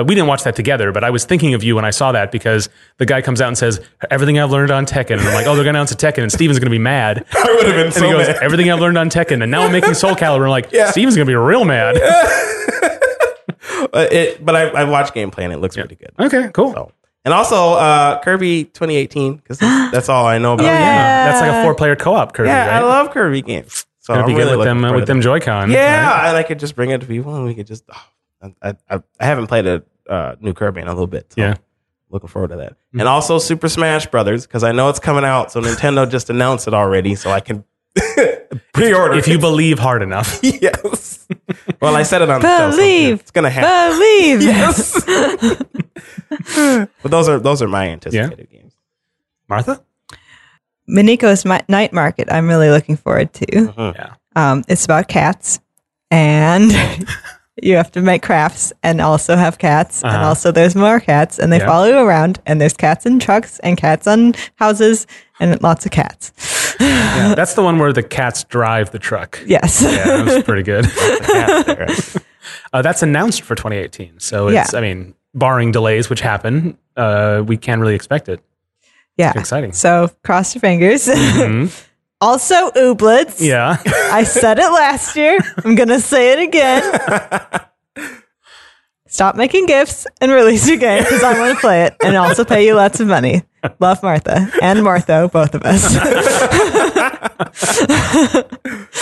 uh, we didn't watch that together, but I was thinking of you when I saw that because the guy comes out and says, everything I've learned on Tekken. And I'm like, oh, they're going to announce a Tekken and Steven's going to be mad. I would have been And so he goes, mad. everything I've learned on Tekken. And now I'm making Soul Calibur. I'm like, Yeah. Steven's going to be real mad. It, but I, I watched gameplay, and it looks pretty good. Okay, cool. So And also uh, Kirby 2018 because that's all I know about. Yeah. Yeah, that's like a four player co op Kirby, Yeah, I love Kirby games. So It'd I'm be really good with them uh, with them Joy-Con. Yeah, right? and I could just bring it to people, and we could just. oh, I, I, I haven't played a uh, new Kirby in a little bit. So Yeah. looking forward to that. And also Super Smash Brothers because I know it's coming out. So Nintendo just announced it already, so I can pre-order. If you it. believe hard enough. yes. Well, I said it on the show. so Believe. it's gonna happen. Believe. Yes. but those are those are my anticipated games. Martha? Mineko's Mi- Night Market. I'm really looking forward to. Yeah. Um, it's about cats, and you have to make crafts and also have cats, and Uh-huh. also there's more cats, and they Yeah. follow you around, and there's cats in trucks and cats on houses, and lots of cats. yeah. That's the one where the cats drive the truck. Yes. Yeah, that was pretty good. Uh, that's announced for 2018. So it's, Yeah. I mean, barring delays, which happen, uh, we can really expect it. yeah. exciting. So cross your fingers. Mhm. also, ooblets. Yeah. I said it last year. I'm going to say it again. Stop making gifts and release your game because I want to play it and also pay you lots of money. Love Martha and Martho, both of us.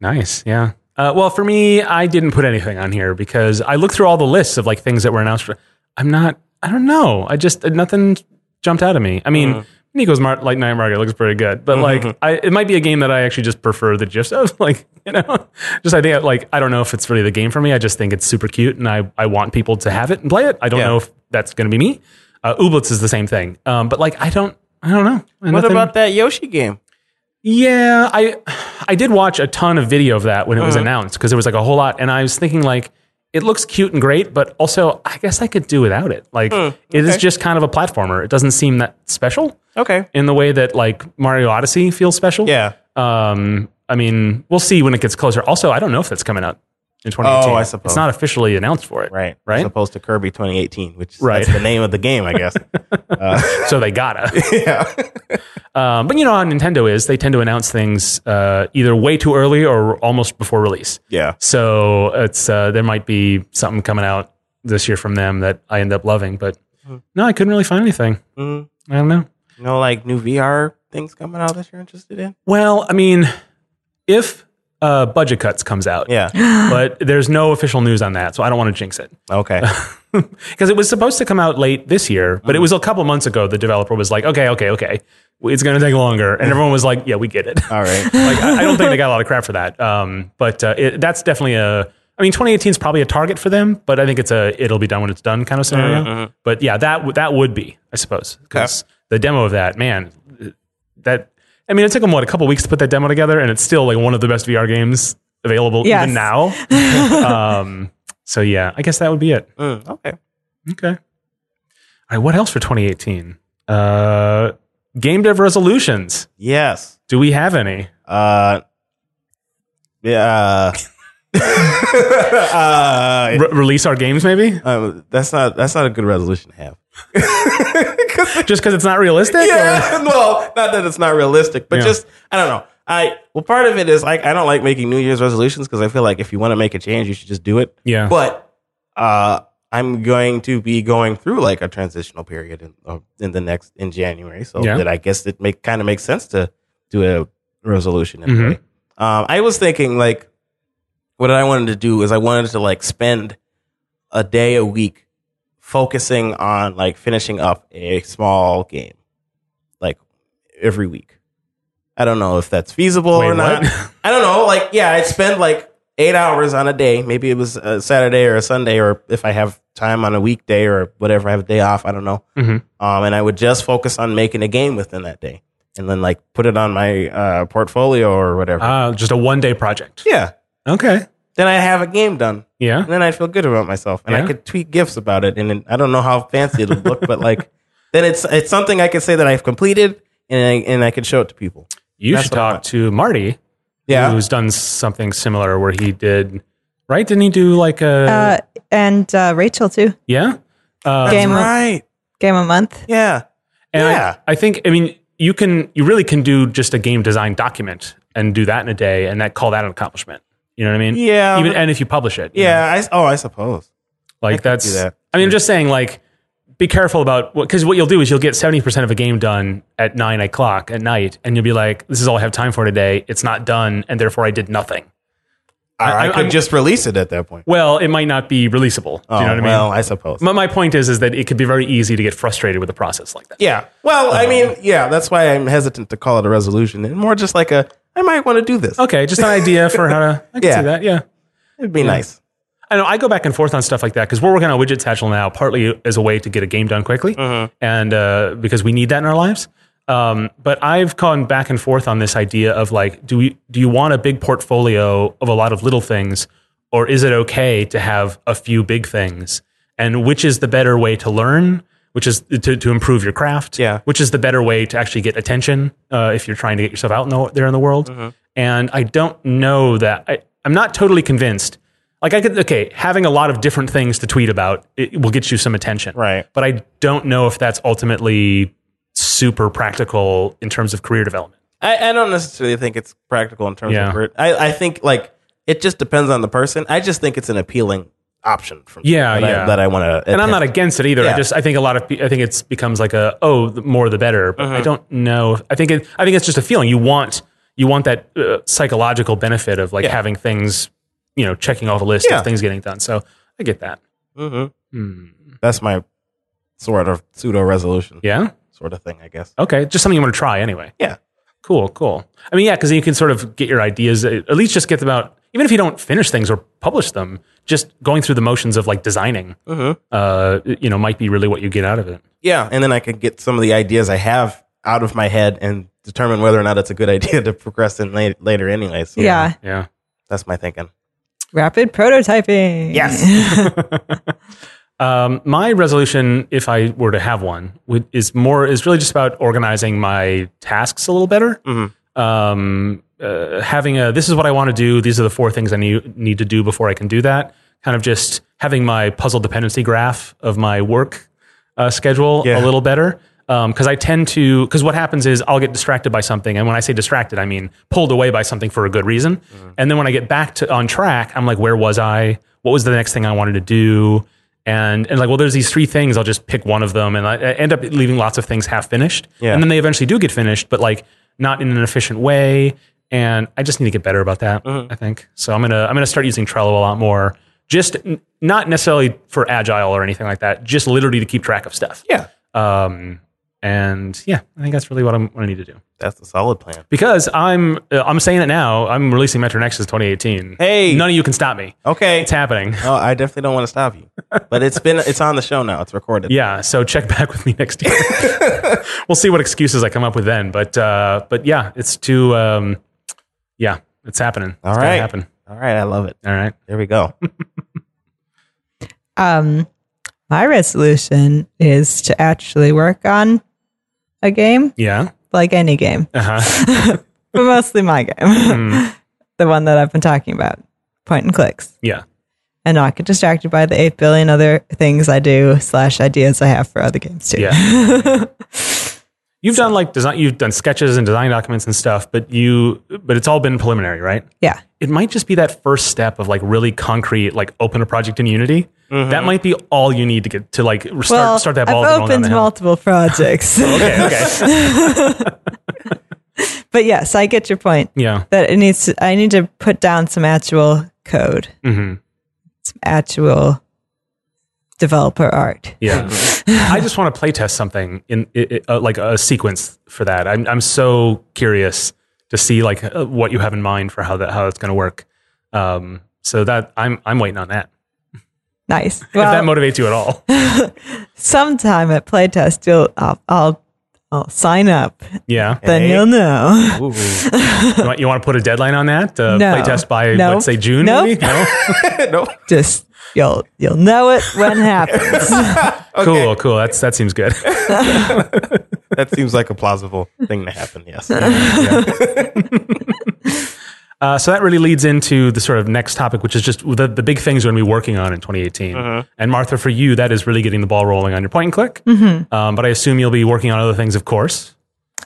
Nice. Yeah. Uh, well, for me, I didn't put anything on here because I looked through all the lists of like things that were announced. I'm not. I don't know. I just nothing jumped out at me. I mean, Nico's Mar- like Night Market looks pretty good, but like I, it might be a game that I actually just prefer the gist of. Like you know, just I think like I don't know if it's really the game for me. I just think it's super cute, and I I want people to have it and play it. I don't Yeah. know if that's going to be me. Uh, Ooblets is the same thing, um, but like I don't. I don't know. What Nothing- about that Yoshi game? yeah, I I did watch a ton of video of that when it was announced because there was like a whole lot, and I was thinking like it looks cute and great, but also I guess I could do without it. Like it is okay. just kind of a platformer. It doesn't seem that special Okay. in the way that like Mario Odyssey feels special. Yeah. Um, I mean, we'll see when it gets closer. Also, I don't know if that's coming out in 2018. Oh, I suppose. it's not officially announced for it. Right. Right. As opposed to Kirby 2018, which Right. that's the name of the game, I guess. So they gotta. yeah. Um, but you know how Nintendo is. They tend to announce things uh, either way too early or almost before release. Yeah. So it's uh, there might be something coming out this year from them that I end up loving, but no, I couldn't really find anything. Mm. I don't know. You know, like new VR things coming out that you're interested in? Well, I mean, if uh, Budget Cuts comes out, Yeah. but there's no official news on that, so I don't want to jinx it Okay. because it was supposed to come out late this year, but it was a couple months ago. The developer was like, "Okay, okay, okay, it's going to take longer," and everyone was like, "Yeah, we get it." All right. like I, I don't think they got a lot of crap for that. Um, but uh, it, that's definitely a. I mean, 2018 is probably a target for them, but I think it's a it'll be done when it's done kind of scenario. But yeah, that w- that would be, I suppose, because the demo of that, man, that I mean, it took them what a couple weeks to put that demo together, and it's still like one of the best VR games available Yes. even now. um, so yeah, I guess that would be it. Mm, okay. Okay. All right, what else for 2018? Uh, game dev resolutions. Yes. Do we have any? Uh, yeah. uh, Re- release our games, maybe? um, that's not that's not a good resolution to have. Just because it's not realistic? or- Yeah, well, not that it's not realistic, but Yeah. just I don't know. I well, part of it is like I don't like making New Year's resolutions because I feel like if you want to make a change, you should just do it. Yeah. But uh, I'm going to be going through like a transitional period in, uh, in the next in January, so Yeah. that I guess it make kind of makes sense to do a resolution in Mhm. Um, I was thinking like what I wanted to do is I wanted to like spend a day a week focusing on like finishing up a small game, like every week. I don't know if that's feasible Wait, or not. what? I don't know. Like, yeah, I'd spend like eight hours on a day. Maybe it was a Saturday or a Sunday, or if I have time on a weekday or whatever, I have a day off. I don't know. Mhm. Um, and I would just focus on making a game within that day, and then like put it on my uh, portfolio or whatever. Uh, just a one day project. yeah. Okay. Then I'd have a game done, Yeah. and then I'd feel good about myself, and Yeah. I could tweet gifs about it. And I don't know how fancy it'll look, but like then it's it's something I can say that I've completed, and I, and I can show it to people. You That's should talk to Marty, Yeah. who's done something similar where he did, right? Didn't he do like a, Uh, and uh, Rachel too. yeah? Uh, Game of- right. Game a month. Yeah. And Yeah. I, I think, I mean, you can, you really can do just a game design document and do that in a day and that call that an accomplishment. You know what I mean? Yeah, Even, but- and if you publish it. you? Yeah. I, oh, I suppose. Like I that's, that. I mean, I'm just saying like be careful about what because what you'll do is you'll get 70% of a game done at nine o'clock at night and you'll be like this is all i have time for today it's not done and therefore i did nothing I, I- could I'm- just release it at that point. well it might not be releasable Oh, do you know what well, i mean I suppose. my, my point is is that it could be very easy to get frustrated with a process like that yeah. Well, I mean, yeah, that's why I'm hesitant to call it a resolution and more just like a, I might want to do this. okay just an idea for how to i can Yeah. see that yeah It'd be nice. I know I go back and forth on stuff like that because we're working on Widget Satchel now, partly as a way to get a game done quickly, and uh, because we need that in our lives. Um, but I've gone back and forth on this idea of like, do we do you want a big portfolio of a lot of little things, or is it okay to have a few big things? And which is the better way to learn? Which is to, to improve your craft? Yeah. Which is the better way to actually get attention uh, if you're trying to get yourself out in the, there in the world? And I don't know that I, I'm not totally convinced. Like I could okay, having a lot of different things to tweet about it will get you some attention. Right. But I don't know if that's ultimately super practical in terms of career development. I, I don't necessarily think it's practical in terms Yeah. of word. I, I think like it just depends on the person. I just think it's an appealing option for me Yeah, that yeah. I, that I want to. And I'm not against it either. I just I think a lot of pe- I think it's becomes like a oh the more the better. But Uh-huh. I don't know. I think it I think it's just a feeling you want you want that uh, psychological benefit of like Yeah. having things you know checking off a list Yeah. of things getting done. So I get that. hmm Hmm. That's my sort of pseudo resolution Yeah. Sort of thing, I guess. Okay. Just something you want to try anyway. Yeah. Cool, cool. I mean, yeah, because you can sort of get your ideas, uh, at least just get them out. Even if you don't finish things or publish them, just going through the motions of like designing, Mhm. uh, you know, might be really what you get out of it. Yeah, and then I could get some of the ideas I have out of my head and determine whether or not it's a good idea to progress in later, later anyway. So Yeah. Yeah. that's my thinking. Rapid prototyping. Yes. Um, my resolution, if I were to have one, would, is more is really just about organizing my tasks a little better. Um, uh, having a this is what I want to do. These are the four things I need need to do before I can do that. Kind of just having my puzzle dependency graph of my work uh, schedule Yeah. a little better. Because I tend to, because what happens is I'll get distracted by something, and when I say distracted, I mean pulled away by something for a good reason. And then when I get back to on track, I'm like, where was I? What was the next thing I wanted to do? And and like well there's these three things. I'll just pick one of them. And i, I end up leaving lots of things half finished. Yeah. and then they eventually do get finished but like not in an efficient way. And i just need to get better about that Mm-hmm. i think. So i'm gonna i'm gonna start using trello a lot more. Just n- not necessarily for agile or anything like that just literally to keep track of stuff. Yeah, um and yeah i think that's really what, I'm, what i need to do that's a solid plan. because i'm uh, i'm saying it now i'm releasing metro nexus 2018 Hey. none of you can stop me Okay. it's happening Oh, I definitely don't want to stop you, but it's been it's on the show now. It's recorded. Yeah, so check back with me next year. we'll see what excuses I come up with then. But uh, but yeah, it's too. Um, yeah, it's happening. All it's right. happen. All right, I love it. All right. There we go. Um, my resolution is to actually work on a game, Yeah. like any game, Uh huh. but mostly my game, Hmm. the one that I've been talking about, point and clicks, yeah. and not get distracted by the eight billion other things I do slash ideas I have for other games too. Yeah. You've done like design. You've done sketches and design documents and stuff, but you but it's all been preliminary, right? yeah, It might just be that first step of like really concrete, like open a project in Unity. That might be all you need to get to like start well, start that ball I've opened the multiple projects, Okay. Okay. but yes, I get your point. yeah. That it needs. To, I need to put down some actual code, hmm some actual developer art. Yeah. I just want to play test something in i i- uh, like a sequence for that. I'm I'm so curious to see like uh, what you have in mind for how that how it's going to work. Um, so that I'm I'm waiting on that. Nice. if that motivates you at all. sometime at playtest, you'll I'll, I'll I'll sign up. Yeah. Then Hey. you'll know. Ooh. You want, you want to put a deadline on that? Uh, No. Play test by Nope. let's say June. Nope. Maybe? No. no. Just you'll you'll know it when it happens. Cool. Cool. That's that seems good. That seems like a plausible thing to happen. Yes. Uh, so that really leads into the sort of next topic, which is just the, the big things we're going to be working on in 2018. And Martha, for you, that is really getting the ball rolling on your point and click. Um, but I assume you'll be working on other things, of course.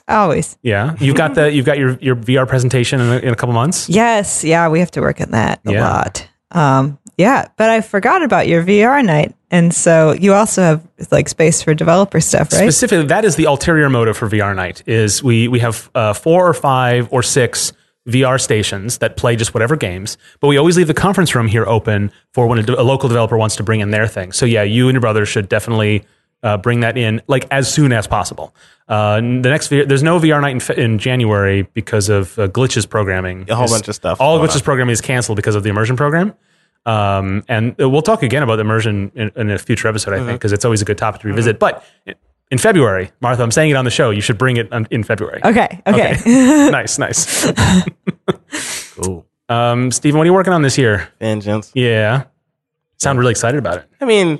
Always. Yeah, you've got the you've got your your VR presentation in a, in a couple months. Yes. Yeah. We have to work on that a Yeah. lot. Um, Yeah, but I forgot about your VR night. And so you also have like space for developer stuff, right? Specifically, that is the ulterior motive for VR Night. Is we we have uh, four or five or six VR stations that play just whatever games, but we always leave the conference room here open for when a, de- a local developer wants to bring in their thing. So yeah, you and your brother should definitely uh, bring that in like as soon as possible. Uh, the next VR, there's no VR night in, in January because of uh, glitches programming. A whole bunch of stuff All glitches programming is canceled because of the immersion program. Um, and we'll talk again about immersion in, in a future episode, I Mm-hmm. think, because it's always a good topic to revisit. But in February, Martha, I'm saying it on the show. You should bring it in February. Okay. Okay. nice, nice. Cool. Um, Steven, what are you working on this year? Vengeance. Yeah. Sound really excited about it. I mean,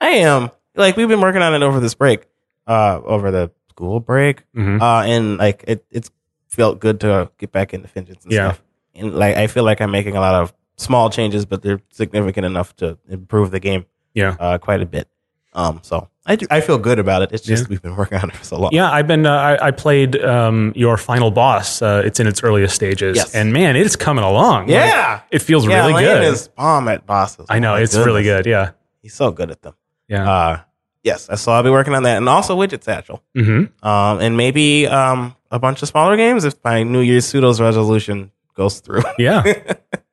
I am. Like we've been working on it over this break, uh, over the school break, Mhm. uh, and like it, it's felt good to get back into Vengeance and Yeah. stuff. And like I feel like I'm making a lot of small changes, but they're significant enough to improve the game, Yeah. uh, quite a bit. Um, so I do, I feel good about it. It's just Yeah. we've been working on it for so long. Yeah, I've been. Uh, I, I played um, your final boss. Uh, it's in its earliest stages, Yes. and man, it's coming along. Like, Yeah. it feels yeah. really Lane good. is bomb at bosses. I know Oh it's really good. Yeah, He's so good at them. yeah. Uh, yes, so I'll be working on that, and also Widget Satchel. hmm um, and maybe um, a bunch of smaller games if my New Year's pseudos resolution goes through. Yeah,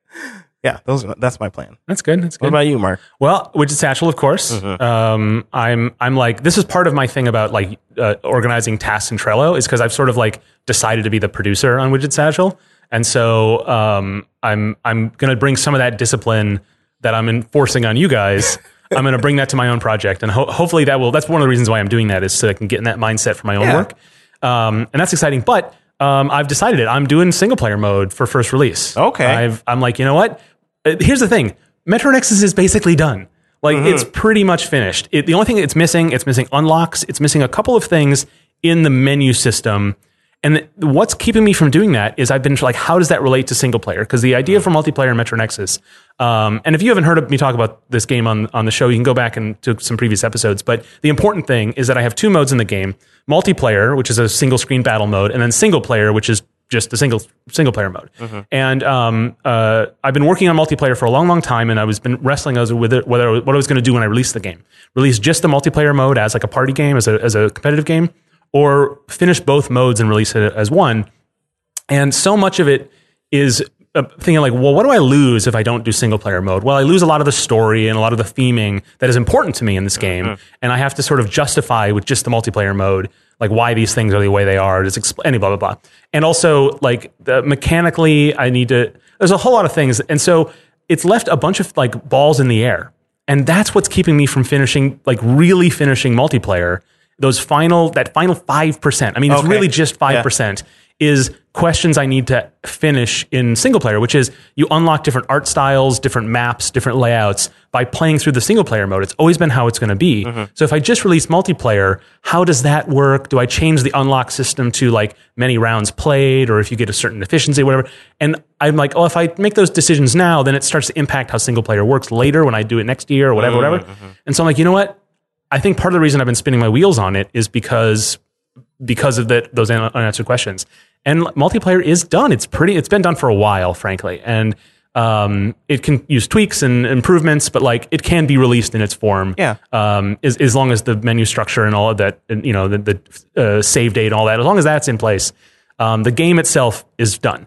yeah, those are, that's my plan. that's good. That's good. What about you, Mark? Well, widget satchel, of course. Mm-hmm. Um, I'm I'm like this is part of my thing about like uh, organizing tasks in Trello is because I've sort of like decided to be the producer on widget satchel, and so um, I'm I'm gonna bring some of that discipline that I'm enforcing on you guys. I'm gonna bring that to my own project, and ho- hopefully that will. That's one of the reasons why I'm doing that is so I can get in that mindset for my own Yeah. work, um, and that's exciting. But um, I've decided it. I'm doing single player mode for first release. Okay. I've, I'm like, you know what? Uh, Here's the thing. Metro Nexus is basically done. Like Mm-hmm. it's pretty much finished. It, the only thing it's missing, it's missing unlocks. It's missing a couple of things in the menu system. And th- what's keeping me from doing that is I've been like, how does that relate to single player? Because the idea for multiplayer in Metro Nexus, um, and if you haven't heard of me talk about this game on on the show, you can go back and to some previous episodes. But the important thing is that I have two modes in the game: multiplayer, which is a single screen battle mode, and then single player, which is just the single single player mode. And um, uh, I've been working on multiplayer for a long, long time, and I was been wrestling as with it, whether what I was going to do when I released the game. Release just the multiplayer mode as like a party game, as a as a competitive game, or finish both modes and release it as one. And so much of it is uh, thinking like, well, what do I lose if I don't do single player mode? Well, I lose a lot of the story and a lot of the theming that is important to me in this game, and I have to sort of justify with just the multiplayer mode, like why these things are the way they are. Just explain, blah blah blah, and also like the, mechanically, I need to. There's a whole lot of things, and so it's left a bunch of like balls in the air, and that's what's keeping me from finishing, like really finishing multiplayer. Those final, that final five percent. I mean, it's Okay. really just five percent is questions I need to finish in single player, which is you unlock different art styles, different maps, different layouts by playing through the single player mode. It's always been how it's going to be. Mm-hmm. So if I just release multiplayer, how does that work? Do I change the unlock system to like many rounds played or if you get a certain efficiency, whatever? And I'm like, oh, if I make those decisions now, then it starts to impact how single player works later when I do it next year or whatever, whatever. Mm-hmm. And so I'm like, you know what? I think part of the reason I've been spinning my wheels on it is because because of that those unanswered questions. And multiplayer is done. It's pretty. It's been done for a while, frankly, and um, it can use tweaks and improvements, but like it can be released in its form. Yeah. Um, as, as long as the menu structure and all of that, and, you know, the, the uh, save date and all that, as long as that's in place, um, the game itself is done.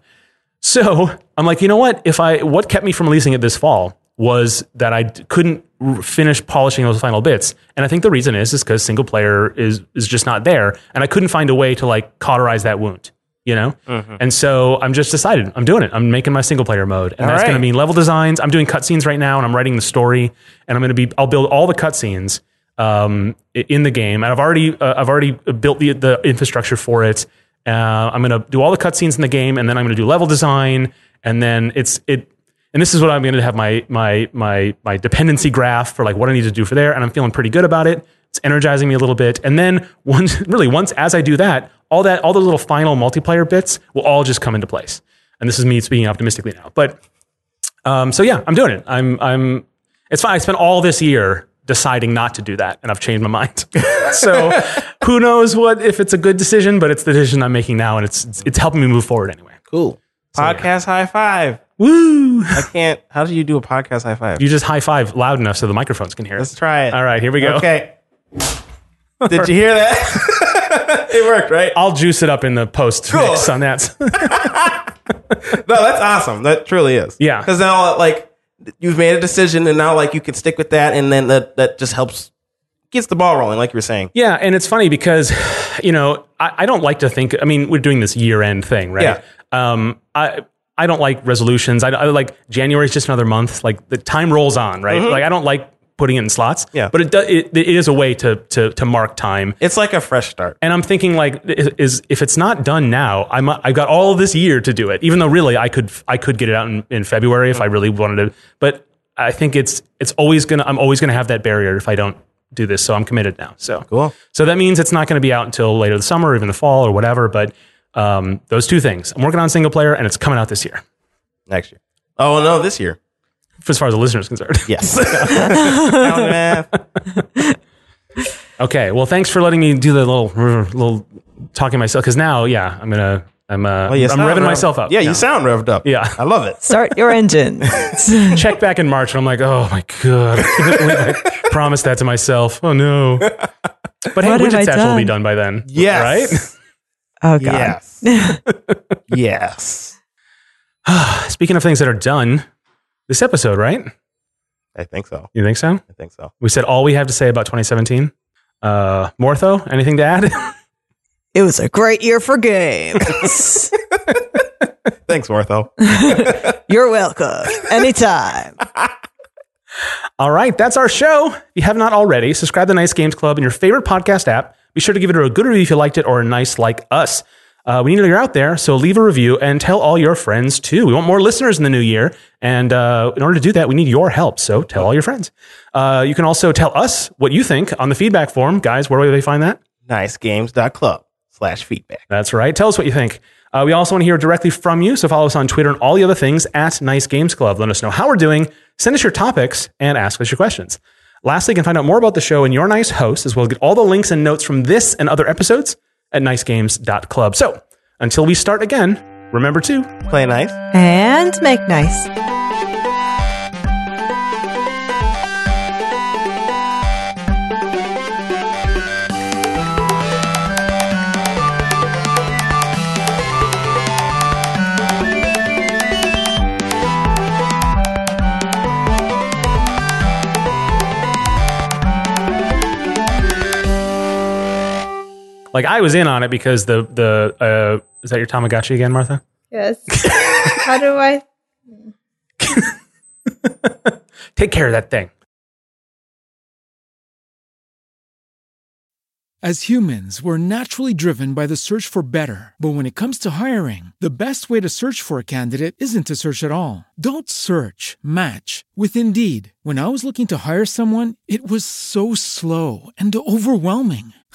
So I'm like, you know what? If I what kept me from releasing it this fall was that I d- couldn't finish polishing those final bits, and I think the reason is is because single player is is just not there, and I couldn't find a way to like cauterize that wound, you know. And so I'm just decided I'm doing it. I'm making my single player mode, and All that's going to mean level designs. I'm doing cutscenes right now, and I'm writing the story, and I'm going to be I'll build all the cutscenes um, in the game, and I've already uh, I've already built the the infrastructure for it. Uh, I'm going to do all the cutscenes in the game, and then I'm going to do level design, and then it's it. And this is what I'm going to have my my my my dependency graph for like what I need to do for there, and I'm feeling pretty good about it. It's energizing me a little bit, and then once really once as I do that, all that all the little final multiplayer bits will all just come into place. And this is me speaking optimistically now, but um, so yeah, I'm doing it. I'm I'm it's fine. I spent all this year deciding not to do that, and I've changed my mind. so who knows what if it's a good decision, but it's the decision I'm making now, and it's it's, it's helping me move forward anyway. Cool. Podcast high five. Woo! I can't. How do you do a podcast high five? You just high five loud enough so the microphones can hear Let's try it. All right, here we go. Okay. Did you hear that? it worked, right? I'll juice it up in the post Cool. mix on that. No, that's awesome. That truly is. Yeah. Because now, like, you've made a decision, and now, like, you can stick with that, and then that that just helps gets the ball rolling, like you were saying. Yeah, and it's funny because, you know, I, I don't like to think. I mean, we're doing this year end thing, right? Yeah. Um, I I don't like resolutions. I, I like January is just another month. Like the time rolls on, right? Like I don't like putting it in slots. Mm-hmm. Yeah. But it, do, it it is a way to to to mark time. It's like a fresh start. And I'm thinking like is, if it's not done now, I'm I've got all this year to do it. Even though really I could I could get it out in, in February if I really wanted to. But I think it's it's always gonna I'm always gonna have that barrier if I don't do this. So I'm committed now. So Cool. So that means it's not going to be out until later the summer or even the fall or whatever. But um, those two things, I'm working on single player and it's coming out this year, Next year. Oh no, this year. as far as the listener is concerned. Yes. Okay. Well, thanks for letting me do the little little talking myself because now, yeah, I'm gonna I'm uh, Well, I'm revving rev- myself up. Yeah, you sound revved up. Yeah. I love it. Start your engine. check back in March and I'm like, oh my god, I can't believe I promised that to myself. Oh no. But hey, What have I Widget Satchel will be done? done by then. Yes. Right? Oh god. Yes. yes. Speaking of things that are done, this episode, right? I think so. You think so? I think so. We said all we have to say about 2017. Uh, Mortho, anything to add? It was a great year for games. Thanks, Mortho. You're welcome. Anytime. all right, that's our show. If you have not already, subscribe to the Nice Games Club in your favorite podcast app. Be sure to give it a good review if you liked it or a nice like us. Uh, we need to know you're out there, so leave a review and tell all your friends too. We want more listeners in the new year, and uh, in order to do that, we need your help. So tell all your friends. Uh, you can also tell us what you think on the feedback form, guys. Where do they find that? Nicegames.club slash feedback. That's right. Tell us what you think. Uh, we also want to hear directly from you, so follow us on Twitter and all the other things at Nice Games Club. Let us know how we're doing, send us your topics, and ask us your questions. Lastly, you can find out more about the show and your nice host, as well as get all the links and notes from this and other episodes at nicegames.club. So until we start again, remember to Play nice. And make nice. Like I was in on it because the the uh, is that your Tamagotchi again, Martha? Yes. How do I? Take care of that thing. As humans, we're naturally driven by the search for better. But when it comes to hiring, the best way to search for a candidate isn't to search at all. Don't search, match with Indeed. When I was looking to hire someone, it was so slow and overwhelming.